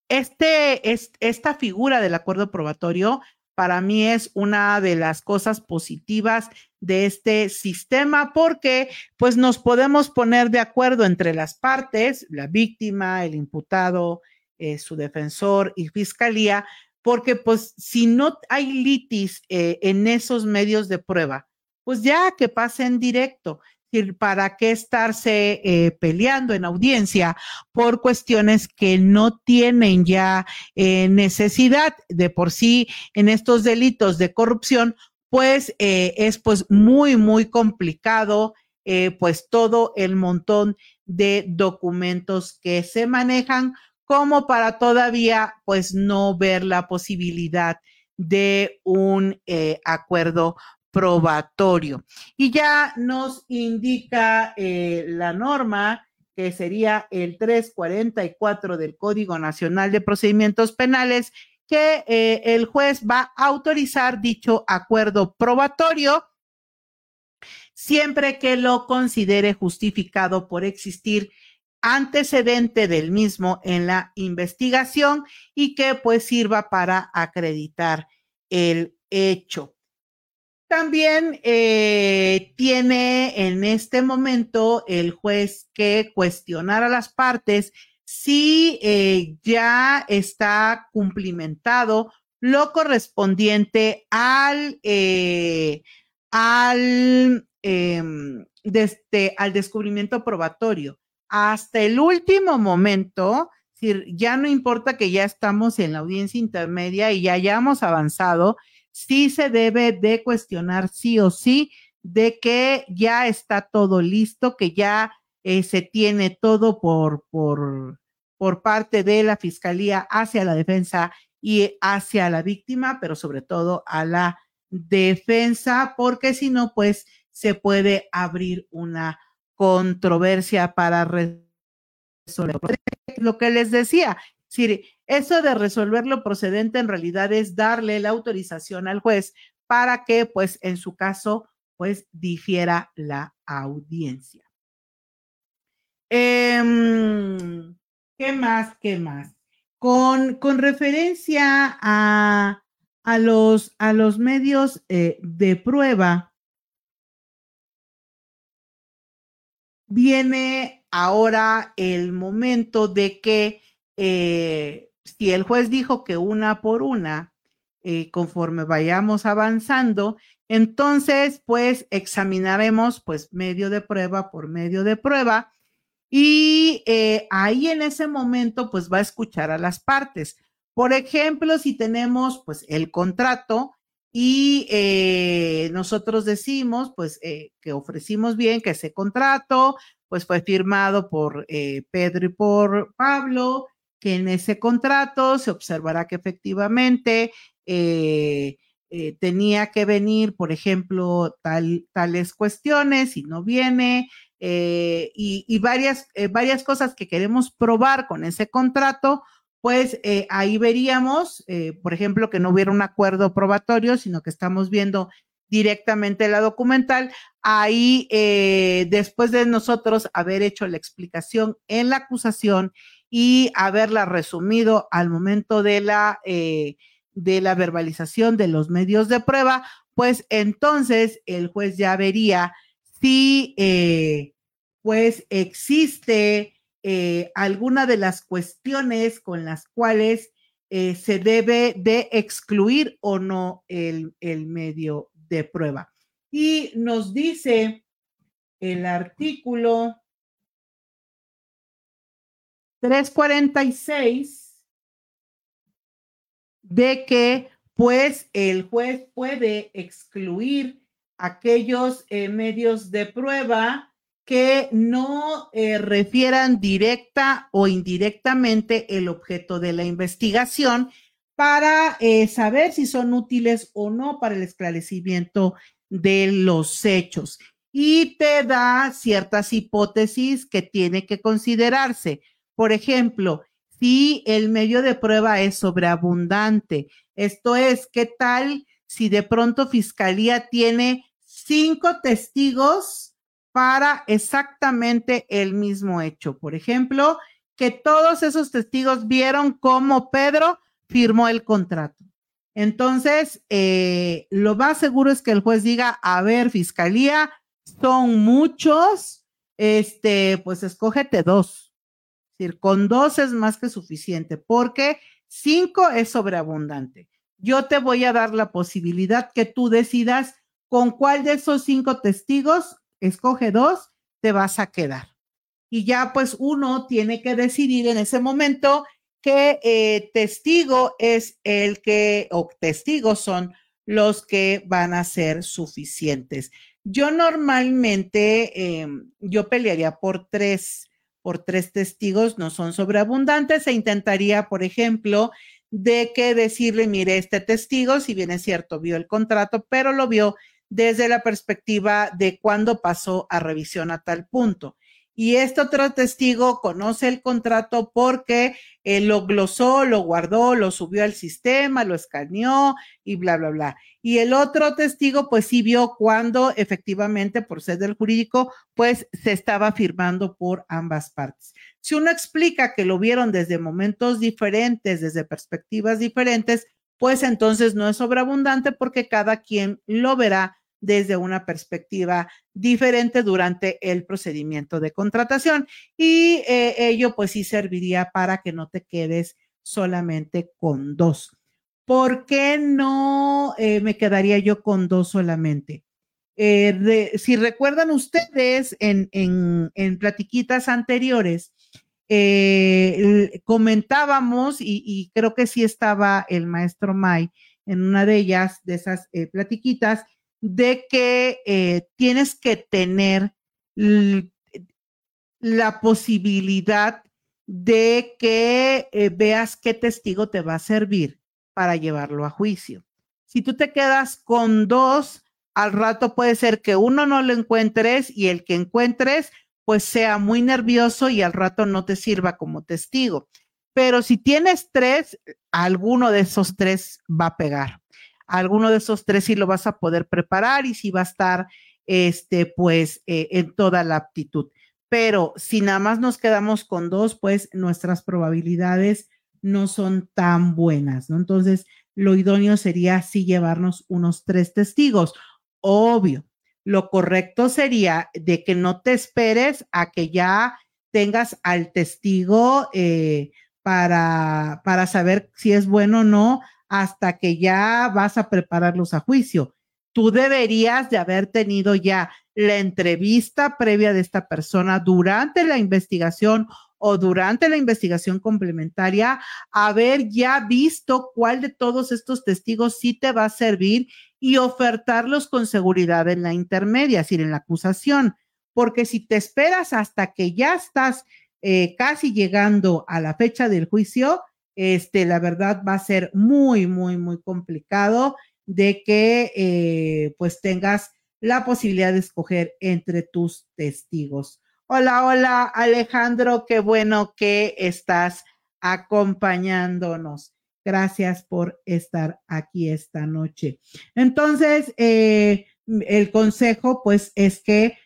Este, es, esta figura del acuerdo probatorio para mí es una de las cosas positivas de este sistema porque pues nos podemos poner de acuerdo entre las partes, la víctima, el imputado, eh, su defensor y fiscalía, porque pues si no hay litis eh, en esos medios de prueba, pues ya que pasen directo. ¿Para qué estarse eh, peleando en audiencia por cuestiones que no tienen ya necesidad de por sí en estos delitos de corrupción? Pues es pues muy, muy complicado pues todo el montón de documentos que se manejan como para todavía pues no ver la posibilidad de un eh, acuerdo probatorio. Y ya nos indica eh, la norma que sería el 344 del Código Nacional de Procedimientos Penales, que eh, el juez va a autorizar dicho acuerdo probatorio siempre que lo considere justificado por existir antecedente del mismo en la investigación y que pues sirva para acreditar el hecho. También eh, tiene en este momento el juez que cuestionar a las partes si eh, ya está cumplimentado lo correspondiente al, eh, al, em, al descubrimiento probatorio. Hasta el último momento, ya no importa que ya estamos en la audiencia intermedia y ya hayamos avanzado, sí se debe de cuestionar sí o sí de que ya está todo listo, que ya eh, se tiene todo por, por, por parte de la fiscalía hacia la defensa y hacia la víctima, pero sobre todo a la defensa, porque si no, pues se puede abrir una controversia para resolver. Lo que les decía, eso de resolver lo procedente en realidad es darle la autorización al juez para que, pues, en su caso, pues, difiera la audiencia. Em, ¿Qué más? ¿Qué más? Con, con referencia a, a, los, a los medios eh, de prueba, viene ahora el momento de que eh, si el juez dijo que una por una, eh, conforme vayamos avanzando, entonces pues examinaremos pues medio de prueba por medio de prueba y eh, ahí en ese momento pues va a escuchar a las partes. Por ejemplo, si tenemos pues el contrato, y eh, nosotros decimos, pues, que ofrecimos bien que ese contrato, pues, fue firmado por Pedro y por Pablo, que en ese contrato se observará que efectivamente tenía que venir, por ejemplo, tal, tales cuestiones y no viene, y, y varias, varias cosas que queremos probar con ese contrato, pues eh, ahí veríamos, eh, por ejemplo, que no hubiera un acuerdo probatorio, sino que estamos viendo directamente la documental. Ahí, eh, después de nosotros haber hecho la explicación en la acusación y haberla resumido al momento de la, de la verbalización de los medios de prueba, pues entonces el juez ya vería si, pues, existe eh, alguna de las cuestiones con las cuales eh, se debe de excluir o no el, el medio de prueba. Y nos dice el artículo 346 de que pues el juez puede excluir aquellos eh, medios de prueba que no eh, refieran directa o indirectamente el objeto de la investigación para eh, saber si son útiles o no para el esclarecimiento de los hechos. Y te da ciertas hipótesis que tiene que considerarse. Por ejemplo, si el medio de prueba es sobreabundante, esto es, ¿qué tal si de pronto Fiscalía tiene cinco testigos para exactamente el mismo hecho. Por ejemplo, que todos esos testigos vieron cómo Pedro firmó el contrato. Entonces, eh, lo más seguro es que el juez diga, a ver, fiscalía, son muchos, este, pues escógete dos. Decir, con dos es más que suficiente porque cinco es sobreabundante. Yo te voy a dar la posibilidad que tú decidas con cuál de esos cinco testigos, escoge dos, te vas a quedar. Y ya pues uno tiene que decidir en ese momento qué eh, testigo es el que, o testigos son los que van a ser suficientes. Yo normalmente, em, yo pelearía por tres, por tres testigos, no son sobreabundantes, e intentaría, por ejemplo, de que decirle, mire, este testigo, si bien es cierto, vio el contrato, pero lo vio desde la perspectiva de cuándo pasó a revisión a tal punto y este otro testigo conoce el contrato porque eh, lo glosó, lo guardó, lo subió al sistema, lo escaneó y bla, bla, bla. Y el otro testigo, pues sí vio cuando efectivamente, por ser del jurídico, pues se estaba firmando por ambas partes. Si uno explica que lo vieron desde momentos diferentes, desde perspectivas diferentes, pues entonces no es sobreabundante porque cada quien lo verá desde una perspectiva diferente durante el procedimiento de contratación. Y eh, ello pues sí serviría para que no te quedes solamente con dos. ¿Por qué no eh, me quedaría yo con dos solamente? Eh, si recuerdan ustedes en, en, platiquitas anteriores, comentábamos, y, y, creo que sí estaba el maestro May en una de ellas, de esas platiquitas, de que eh, tienes que tener la posibilidad de que eh, veas qué testigo te va a servir para llevarlo a juicio. Si tú te quedas con dos, al rato puede ser que uno no lo encuentres y el que encuentres pues sea muy nervioso y al rato no te sirva como testigo. Pero si tienes tres, alguno de esos tres va a pegar alguno de esos tres sí lo vas a poder preparar y sí va a estar, este, pues, eh, en toda la aptitud. Pero si nada más nos quedamos con dos, pues nuestras probabilidades no son tan buenas, ¿no? Entonces, lo idóneo sería sí llevarnos unos tres testigos. Obvio, lo correcto sería de que no te esperes a que ya tengas al testigo eh, para, para saber si es bueno o no hasta que ya vas a prepararlos a juicio. Tú deberías de haber tenido ya la entrevista previa de esta persona durante la investigación o durante la investigación complementaria, haber ya visto cuál de todos estos testigos sí te va a servir y ofertarlos con seguridad en la intermedia, es decir, en la acusación. Porque si te esperas hasta que ya estás eh, casi llegando a la fecha del juicio, este, la verdad va a ser muy, muy, muy complicado de que eh, pues tengas la posibilidad de escoger entre tus testigos. Hola, hola Alejandro, qué bueno que estás acompañándonos. Gracias por estar aquí esta noche. Entonces, eh, el consejo pues es que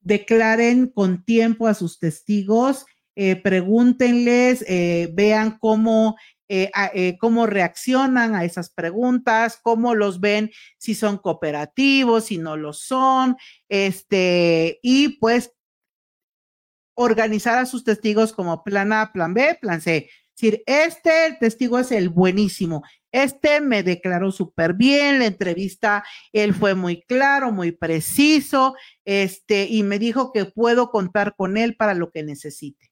declaren con tiempo a sus testigos eh, pregúntenles, eh, vean cómo, eh, cómo reaccionan a esas preguntas, cómo los ven, si son cooperativos, si no lo son, este, y pues organizar a sus testigos como plan A, plan B, plan C. Es decir, este testigo es el buenísimo. Este me declaró súper bien, la entrevista, él fue muy claro, muy preciso, este, y me dijo que puedo contar con él para lo que necesite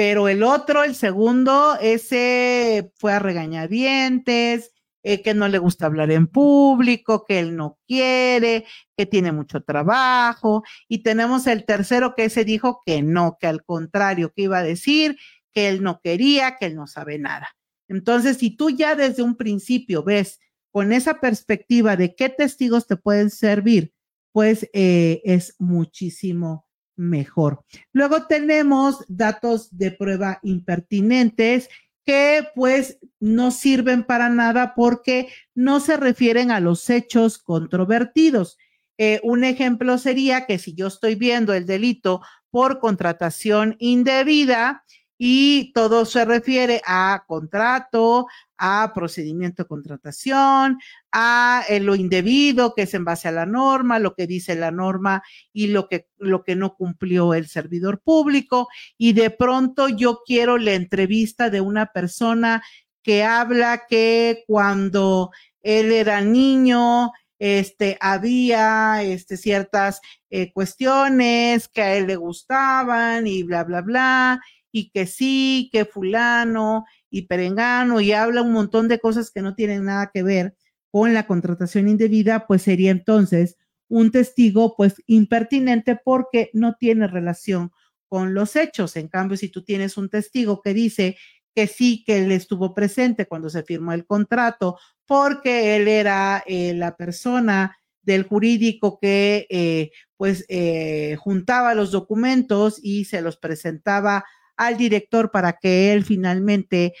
pero el otro, el segundo, ese fue a regañadientes, eh, que no le gusta hablar en público, que él no quiere, que tiene mucho trabajo. Y tenemos el tercero que ese dijo que no, que al contrario, que iba a decir que él no quería, que él no sabe nada. Entonces, si tú ya desde un principio ves con esa perspectiva de qué testigos te pueden servir, pues eh, es muchísimo mejor. Luego tenemos datos de prueba impertinentes que pues no sirven para nada porque no se refieren a los hechos controvertidos. Eh, un ejemplo sería que si yo estoy viendo el delito por contratación indebida y todo se refiere a contrato, a procedimiento de contratación, a eh, lo indebido que es en base a la norma, lo que dice la norma y lo que, lo que no cumplió el servidor público. Y de pronto yo quiero la entrevista de una persona que habla que cuando él era niño, este, había este, ciertas eh, cuestiones que a él le gustaban y bla, bla, bla, y que sí, que fulano y perengano, y habla un montón de cosas que no tienen nada que ver con la contratación indebida, pues sería entonces un testigo pues impertinente porque no tiene relación con los hechos. En cambio, si tú tienes un testigo que dice que sí, que él estuvo presente cuando se firmó el contrato, porque él era eh, la persona del jurídico que eh, pues eh, juntaba los documentos y se los presentaba al director para que él finalmente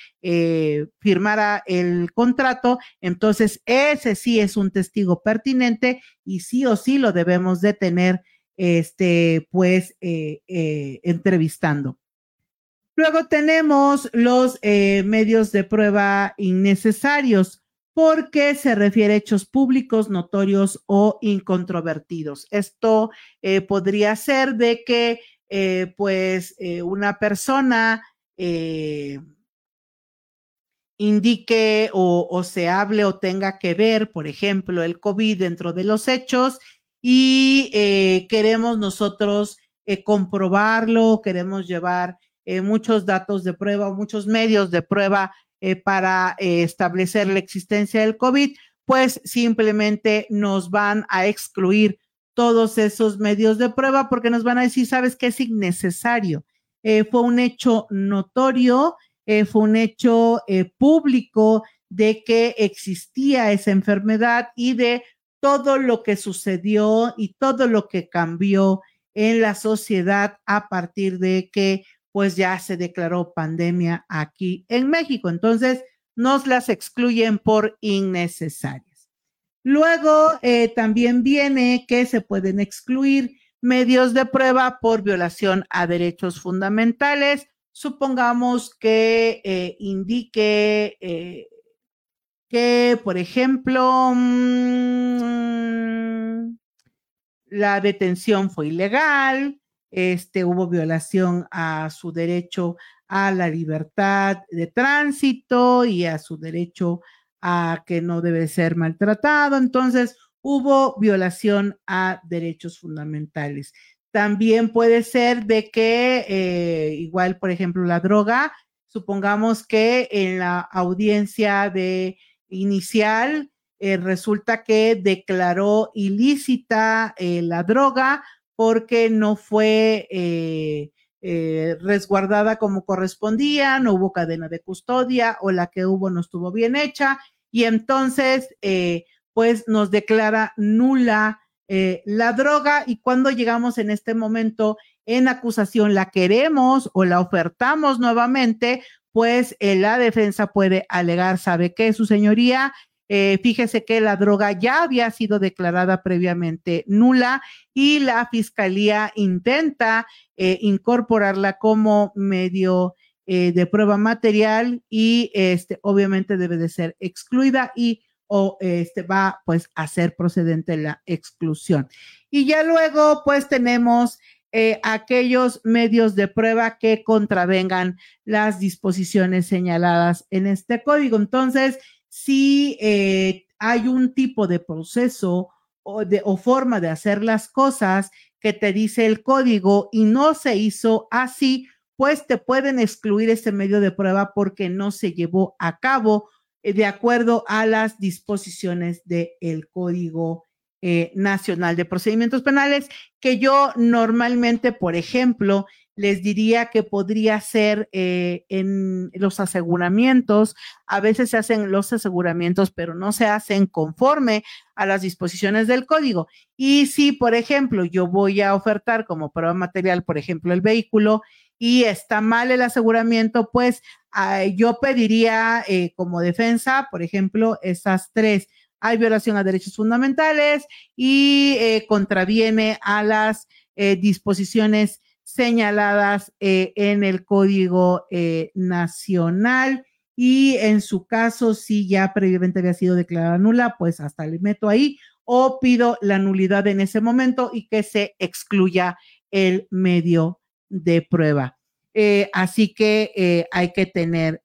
firmara el contrato, entonces ese sí es un testigo pertinente y sí o sí lo debemos de tener este pues entrevistando. Luego tenemos los eh, medios de prueba innecesarios porque se refiere a hechos públicos, notorios o incontrovertidos. Esto eh, podría ser de que eh, pues una persona indique o, se hable o tenga que ver, por ejemplo, el COVID dentro de los hechos y queremos nosotros comprobarlo, queremos llevar eh, muchos datos de prueba, muchos medios de prueba eh, para eh, establecer la existencia del COVID, pues simplemente nos van a excluir todos esos medios de prueba porque nos van a decir, sabes que es innecesario. fue un hecho notorio, fue un hecho público de que existía esa enfermedad y de todo lo que sucedió y todo lo que cambió en la sociedad a partir de que pues ya se declaró pandemia aquí en México. Entonces, nos las excluyen por innecesarias. Luego, eh, también viene que se pueden excluir medios de prueba por violación a derechos fundamentales. Supongamos que eh, indique eh, que, por ejemplo, mm, la detención fue ilegal, este, hubo violación a su derecho a la libertad de tránsito y a su derecho a que no debe ser maltratado. Entonces, hubo violación a derechos fundamentales. También puede ser de que, eh, igual, por ejemplo, la droga, supongamos que en la audiencia de inicial eh, resulta que declaró ilícita eh, la droga, porque no fue eh, eh, resguardada como correspondía, no hubo cadena de custodia o la que hubo no estuvo bien hecha y entonces eh, pues nos declara nula la droga y cuando llegamos en este momento en acusación la queremos o la ofertamos nuevamente, pues la defensa puede alegar, ¿sabe qué, su señoría? Eh, fíjese que la droga ya había sido declarada previamente nula y la fiscalía intenta eh, incorporarla como medio eh, de prueba material y este obviamente debe de ser excluida y o este va pues a ser procedente la exclusión. Y ya luego pues tenemos aquellos medios de prueba que contravengan las disposiciones señaladas en este código. Entonces, si eh, hay un tipo de proceso o, de, o forma de hacer las cosas que te dice el código y no se hizo así, pues te pueden excluir ese medio de prueba porque no se llevó a cabo eh, de acuerdo a las disposiciones del Código eh, Nacional de Procedimientos Penales, que yo normalmente, por ejemplo, les diría que podría ser eh, en los aseguramientos. A veces se hacen los aseguramientos, pero no se hacen conforme a las disposiciones del código. Y si, por ejemplo, yo voy a ofertar como prueba material, por ejemplo, el vehículo y está mal el aseguramiento, pues ah, yo pediría eh, como defensa, por ejemplo, esas tres. Hay violación a derechos fundamentales y eh, contraviene a las disposiciones señaladas eh, en el Código eh, Nacional y en su caso, si ya previamente había sido declarada nula, pues hasta le meto ahí o pido la nulidad en ese momento y que se excluya el medio de prueba. Eh, así que hay que tener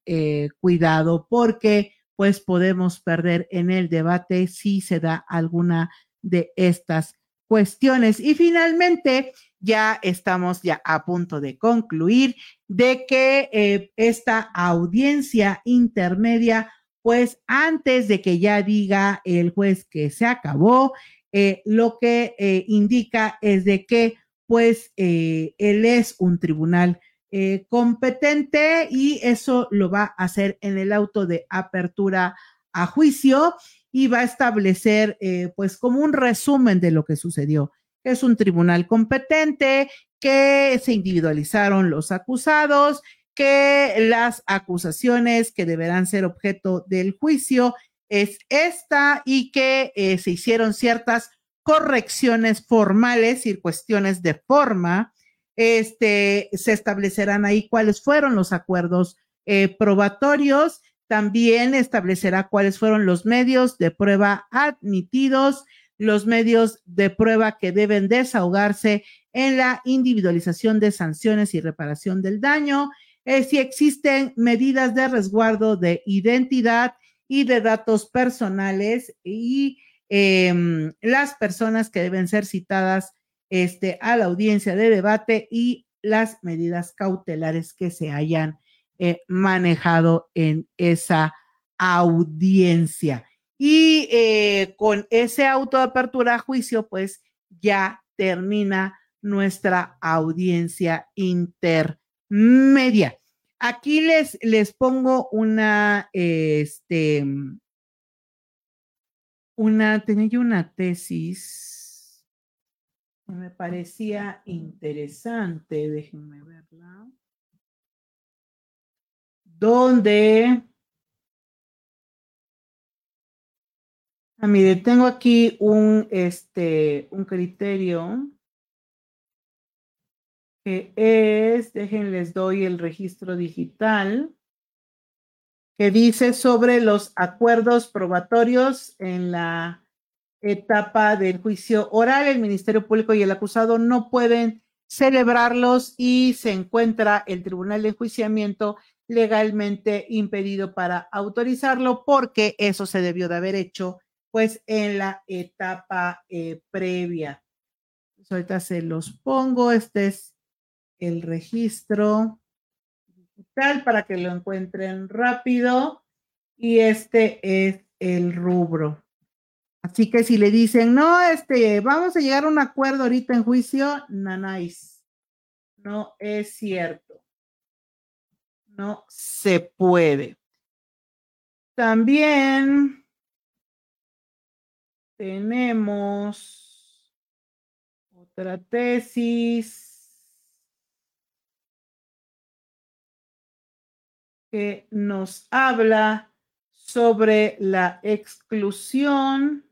cuidado porque pues podemos perder en el debate si se da alguna de estas cuestiones. Y finalmente, ya estamos ya a punto de concluir de que eh, esta audiencia intermedia, pues antes de que ya diga el juez que se acabó, eh, lo que eh, indica es de que pues él es un tribunal competente y eso lo va a hacer en el auto de apertura a juicio y va a establecer pues como un resumen de lo que sucedió es un tribunal competente, que se individualizaron los acusados, que las acusaciones que deberán ser objeto del juicio es esta y que eh, se hicieron ciertas correcciones formales y cuestiones de forma. Este, se establecerán ahí cuáles fueron los acuerdos eh, probatorios. También establecerá cuáles fueron los medios de prueba admitidos, los medios de prueba que deben desahogarse en la individualización de sanciones y reparación del daño, eh, si existen medidas de resguardo de identidad y de datos personales y em, las personas que deben ser citadas este, a la audiencia de debate y las medidas cautelares que se hayan eh, manejado en esa audiencia. Y eh, con ese auto de apertura a juicio, pues ya termina nuestra audiencia intermedia. Aquí les, les pongo una, este, una, tenía yo una tesis que me parecía interesante, déjenme verla, donde Ah, mire, tengo aquí un, este, un criterio que es, déjenles doy el registro digital, que dice sobre los acuerdos probatorios en la etapa del juicio oral. El Ministerio Público y el acusado no pueden celebrarlos y se encuentra el Tribunal de Enjuiciamiento legalmente impedido para autorizarlo porque eso se debió de haber hecho pues en la etapa eh, previa. Pues, ahorita se los pongo. Este es el registro digital para que lo encuentren rápido. Y este es el rubro. Así que si le dicen, no, este, vamos a llegar a un acuerdo ahorita en juicio, nanáis. No es cierto. No se puede. También tenemos otra tesis que nos habla sobre la exclusión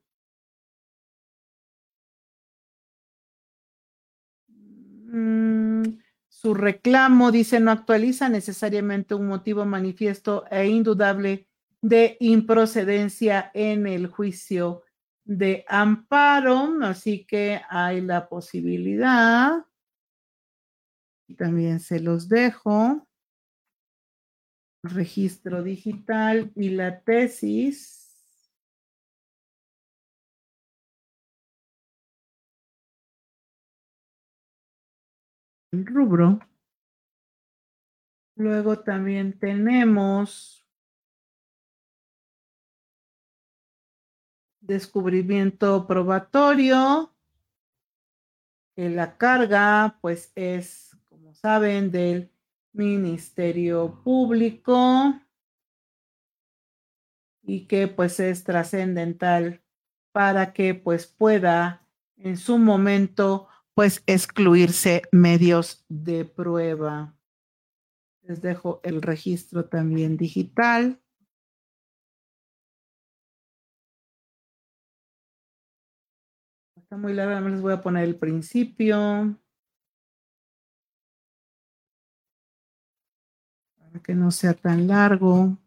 mm, su reclamo, dice, no actualiza necesariamente un motivo manifiesto e indudable de improcedencia en el juicio de amparo, así que hay la posibilidad. También se los dejo. Registro digital y la tesis. El rubro. Luego también tenemos descubrimiento probatorio, que la carga pues es, como saben, del Ministerio Público y que pues es trascendental para que pues pueda en su momento pues excluirse medios de prueba. Les dejo el registro también digital. Está muy larga, además les voy a poner el principio. Para que no sea tan largo.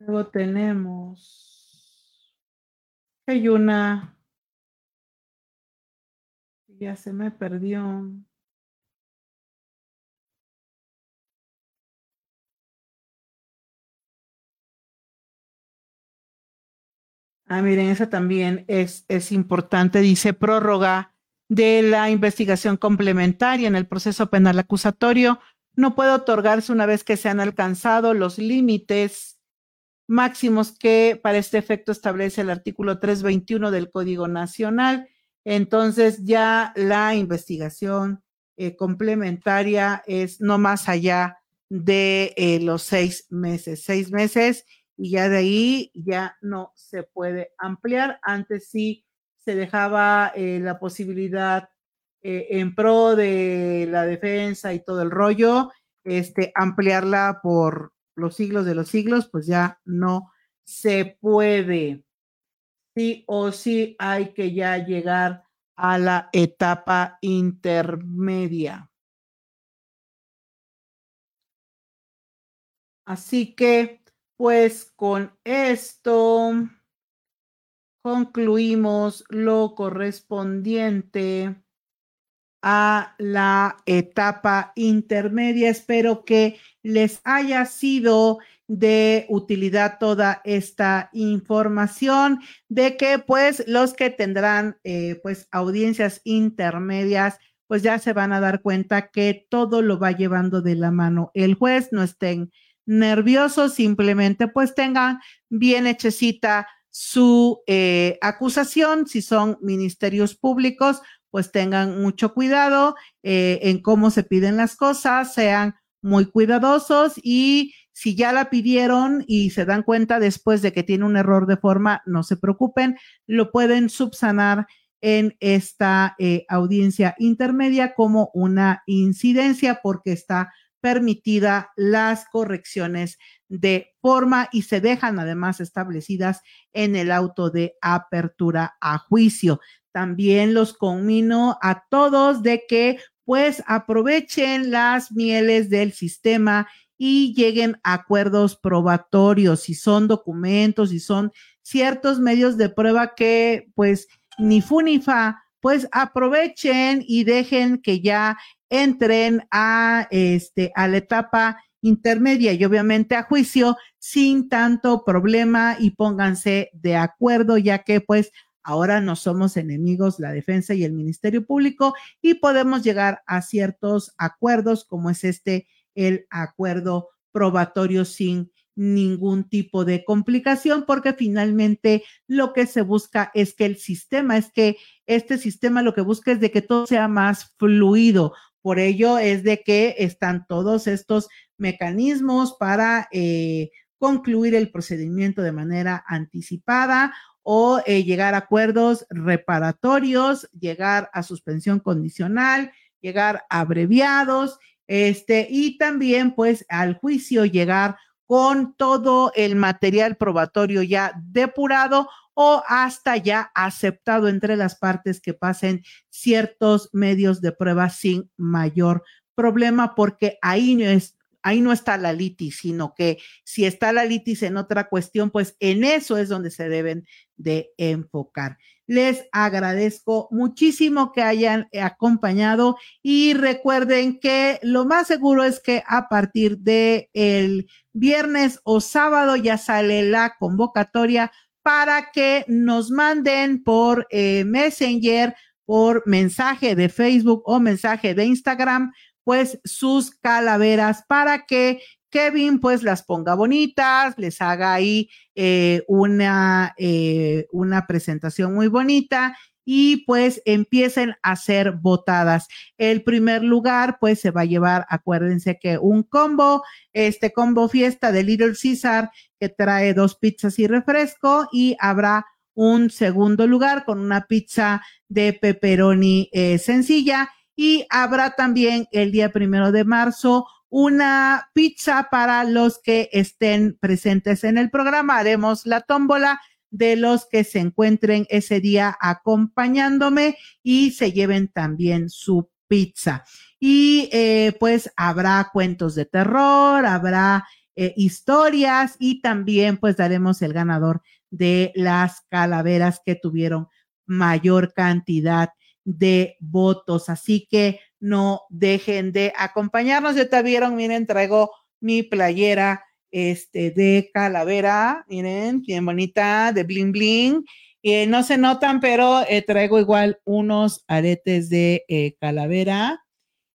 Luego tenemos. que Hay una. Ya se me perdió. Ah, miren, esa también es, es importante. Dice prórroga de la investigación complementaria en el proceso penal acusatorio. No puede otorgarse una vez que se han alcanzado los límites máximos que para este efecto establece el artículo 321 del Código Nacional. Entonces ya la investigación eh, complementaria es no más allá de eh, los seis meses. Seis meses y ya de ahí ya no se puede ampliar. Antes sí se dejaba eh, la posibilidad eh, en pro de la defensa y todo el rollo, este, ampliarla por los siglos de los siglos, pues ya no se puede. Sí o sí hay que ya llegar a la etapa intermedia. Así que pues con esto concluimos lo correspondiente a la etapa intermedia. Espero que les haya sido de utilidad toda esta información de que pues los que tendrán eh, pues audiencias intermedias pues ya se van a dar cuenta que todo lo va llevando de la mano el juez, no estén nerviosos, simplemente pues tengan bien hechecita su eh, acusación, si son ministerios públicos, pues tengan mucho cuidado eh, en cómo se piden las cosas, sean muy cuidadosos y si ya la pidieron y se dan cuenta después de que tiene un error de forma, no se preocupen, lo pueden subsanar en esta eh, audiencia intermedia como una incidencia porque está permitida las correcciones de forma y se dejan además establecidas en el auto de apertura a juicio. También los conmino a todos de que pues aprovechen las mieles del sistema y lleguen a acuerdos probatorios, si son documentos, si son ciertos medios de prueba que pues ni FUNIFA, pues aprovechen y dejen que ya entren a, este, a la etapa intermedia y obviamente a juicio sin tanto problema y pónganse de acuerdo, ya que pues ahora no somos enemigos la defensa y el Ministerio Público y podemos llegar a ciertos acuerdos como es este, el acuerdo probatorio sin ningún tipo de complicación porque finalmente lo que se busca es que el sistema, es que este sistema lo que busca es de que todo sea más fluido, por ello es de que están todos estos mecanismos para eh, concluir el procedimiento de manera anticipada o eh, llegar a acuerdos reparatorios, llegar a suspensión condicional, llegar abreviados, este, y también pues al juicio llegar con todo el material probatorio ya depurado o hasta ya aceptado entre las partes que pasen ciertos medios de prueba sin mayor problema, porque ahí no es, ahí no está la litis, sino que si está la litis en otra cuestión, pues en eso es donde se deben de enfocar. Les agradezco muchísimo que hayan acompañado y recuerden que lo más seguro es que a partir de el viernes o sábado ya sale la convocatoria para que nos manden por eh, Messenger, por mensaje de Facebook o mensaje de Instagram, pues sus calaveras para que Kevin pues las ponga bonitas, les haga ahí eh, una, eh, una presentación muy bonita y pues empiecen a ser votadas. El primer lugar pues se va a llevar, acuérdense que un combo, este combo fiesta de Little Caesar que trae dos pizzas y refresco y habrá un segundo lugar con una pizza de pepperoni eh, sencilla y habrá también el día primero de marzo una pizza para los que estén presentes en el programa. Haremos la tómbola de los que se encuentren ese día acompañándome y se lleven también su pizza. Y eh, pues habrá cuentos de terror, habrá eh, historias y también pues daremos el ganador de las calaveras que tuvieron mayor cantidad de votos. Así que no dejen de acompañarnos. Ya te vieron, miren, traigo mi playera este, de calavera, miren, bien bonita, de bling bling. Eh, no se notan, pero eh, traigo igual unos aretes de eh, calavera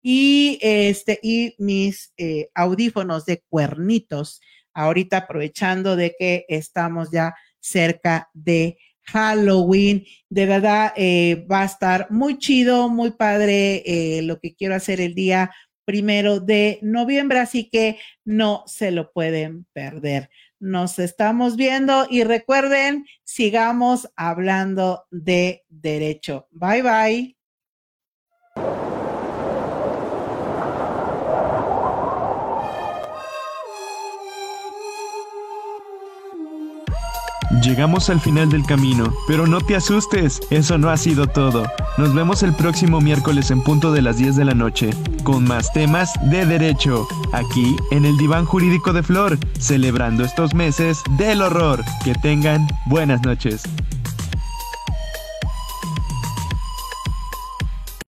y este y mis audífonos de cuernitos. Ahorita aprovechando de que estamos ya cerca de Halloween. De verdad, va a estar muy chido, muy padre lo que quiero hacer el día primero de noviembre, así que no se lo pueden perder. Nos estamos viendo y recuerden, sigamos hablando de derecho. Bye bye. Llegamos al final del camino, pero no te asustes, eso no ha sido todo. Nos vemos el próximo miércoles en punto de las 10 de la noche, con más temas de derecho, aquí en el Diván Jurídico de Flor, celebrando estos meses del horror. Que tengan buenas noches.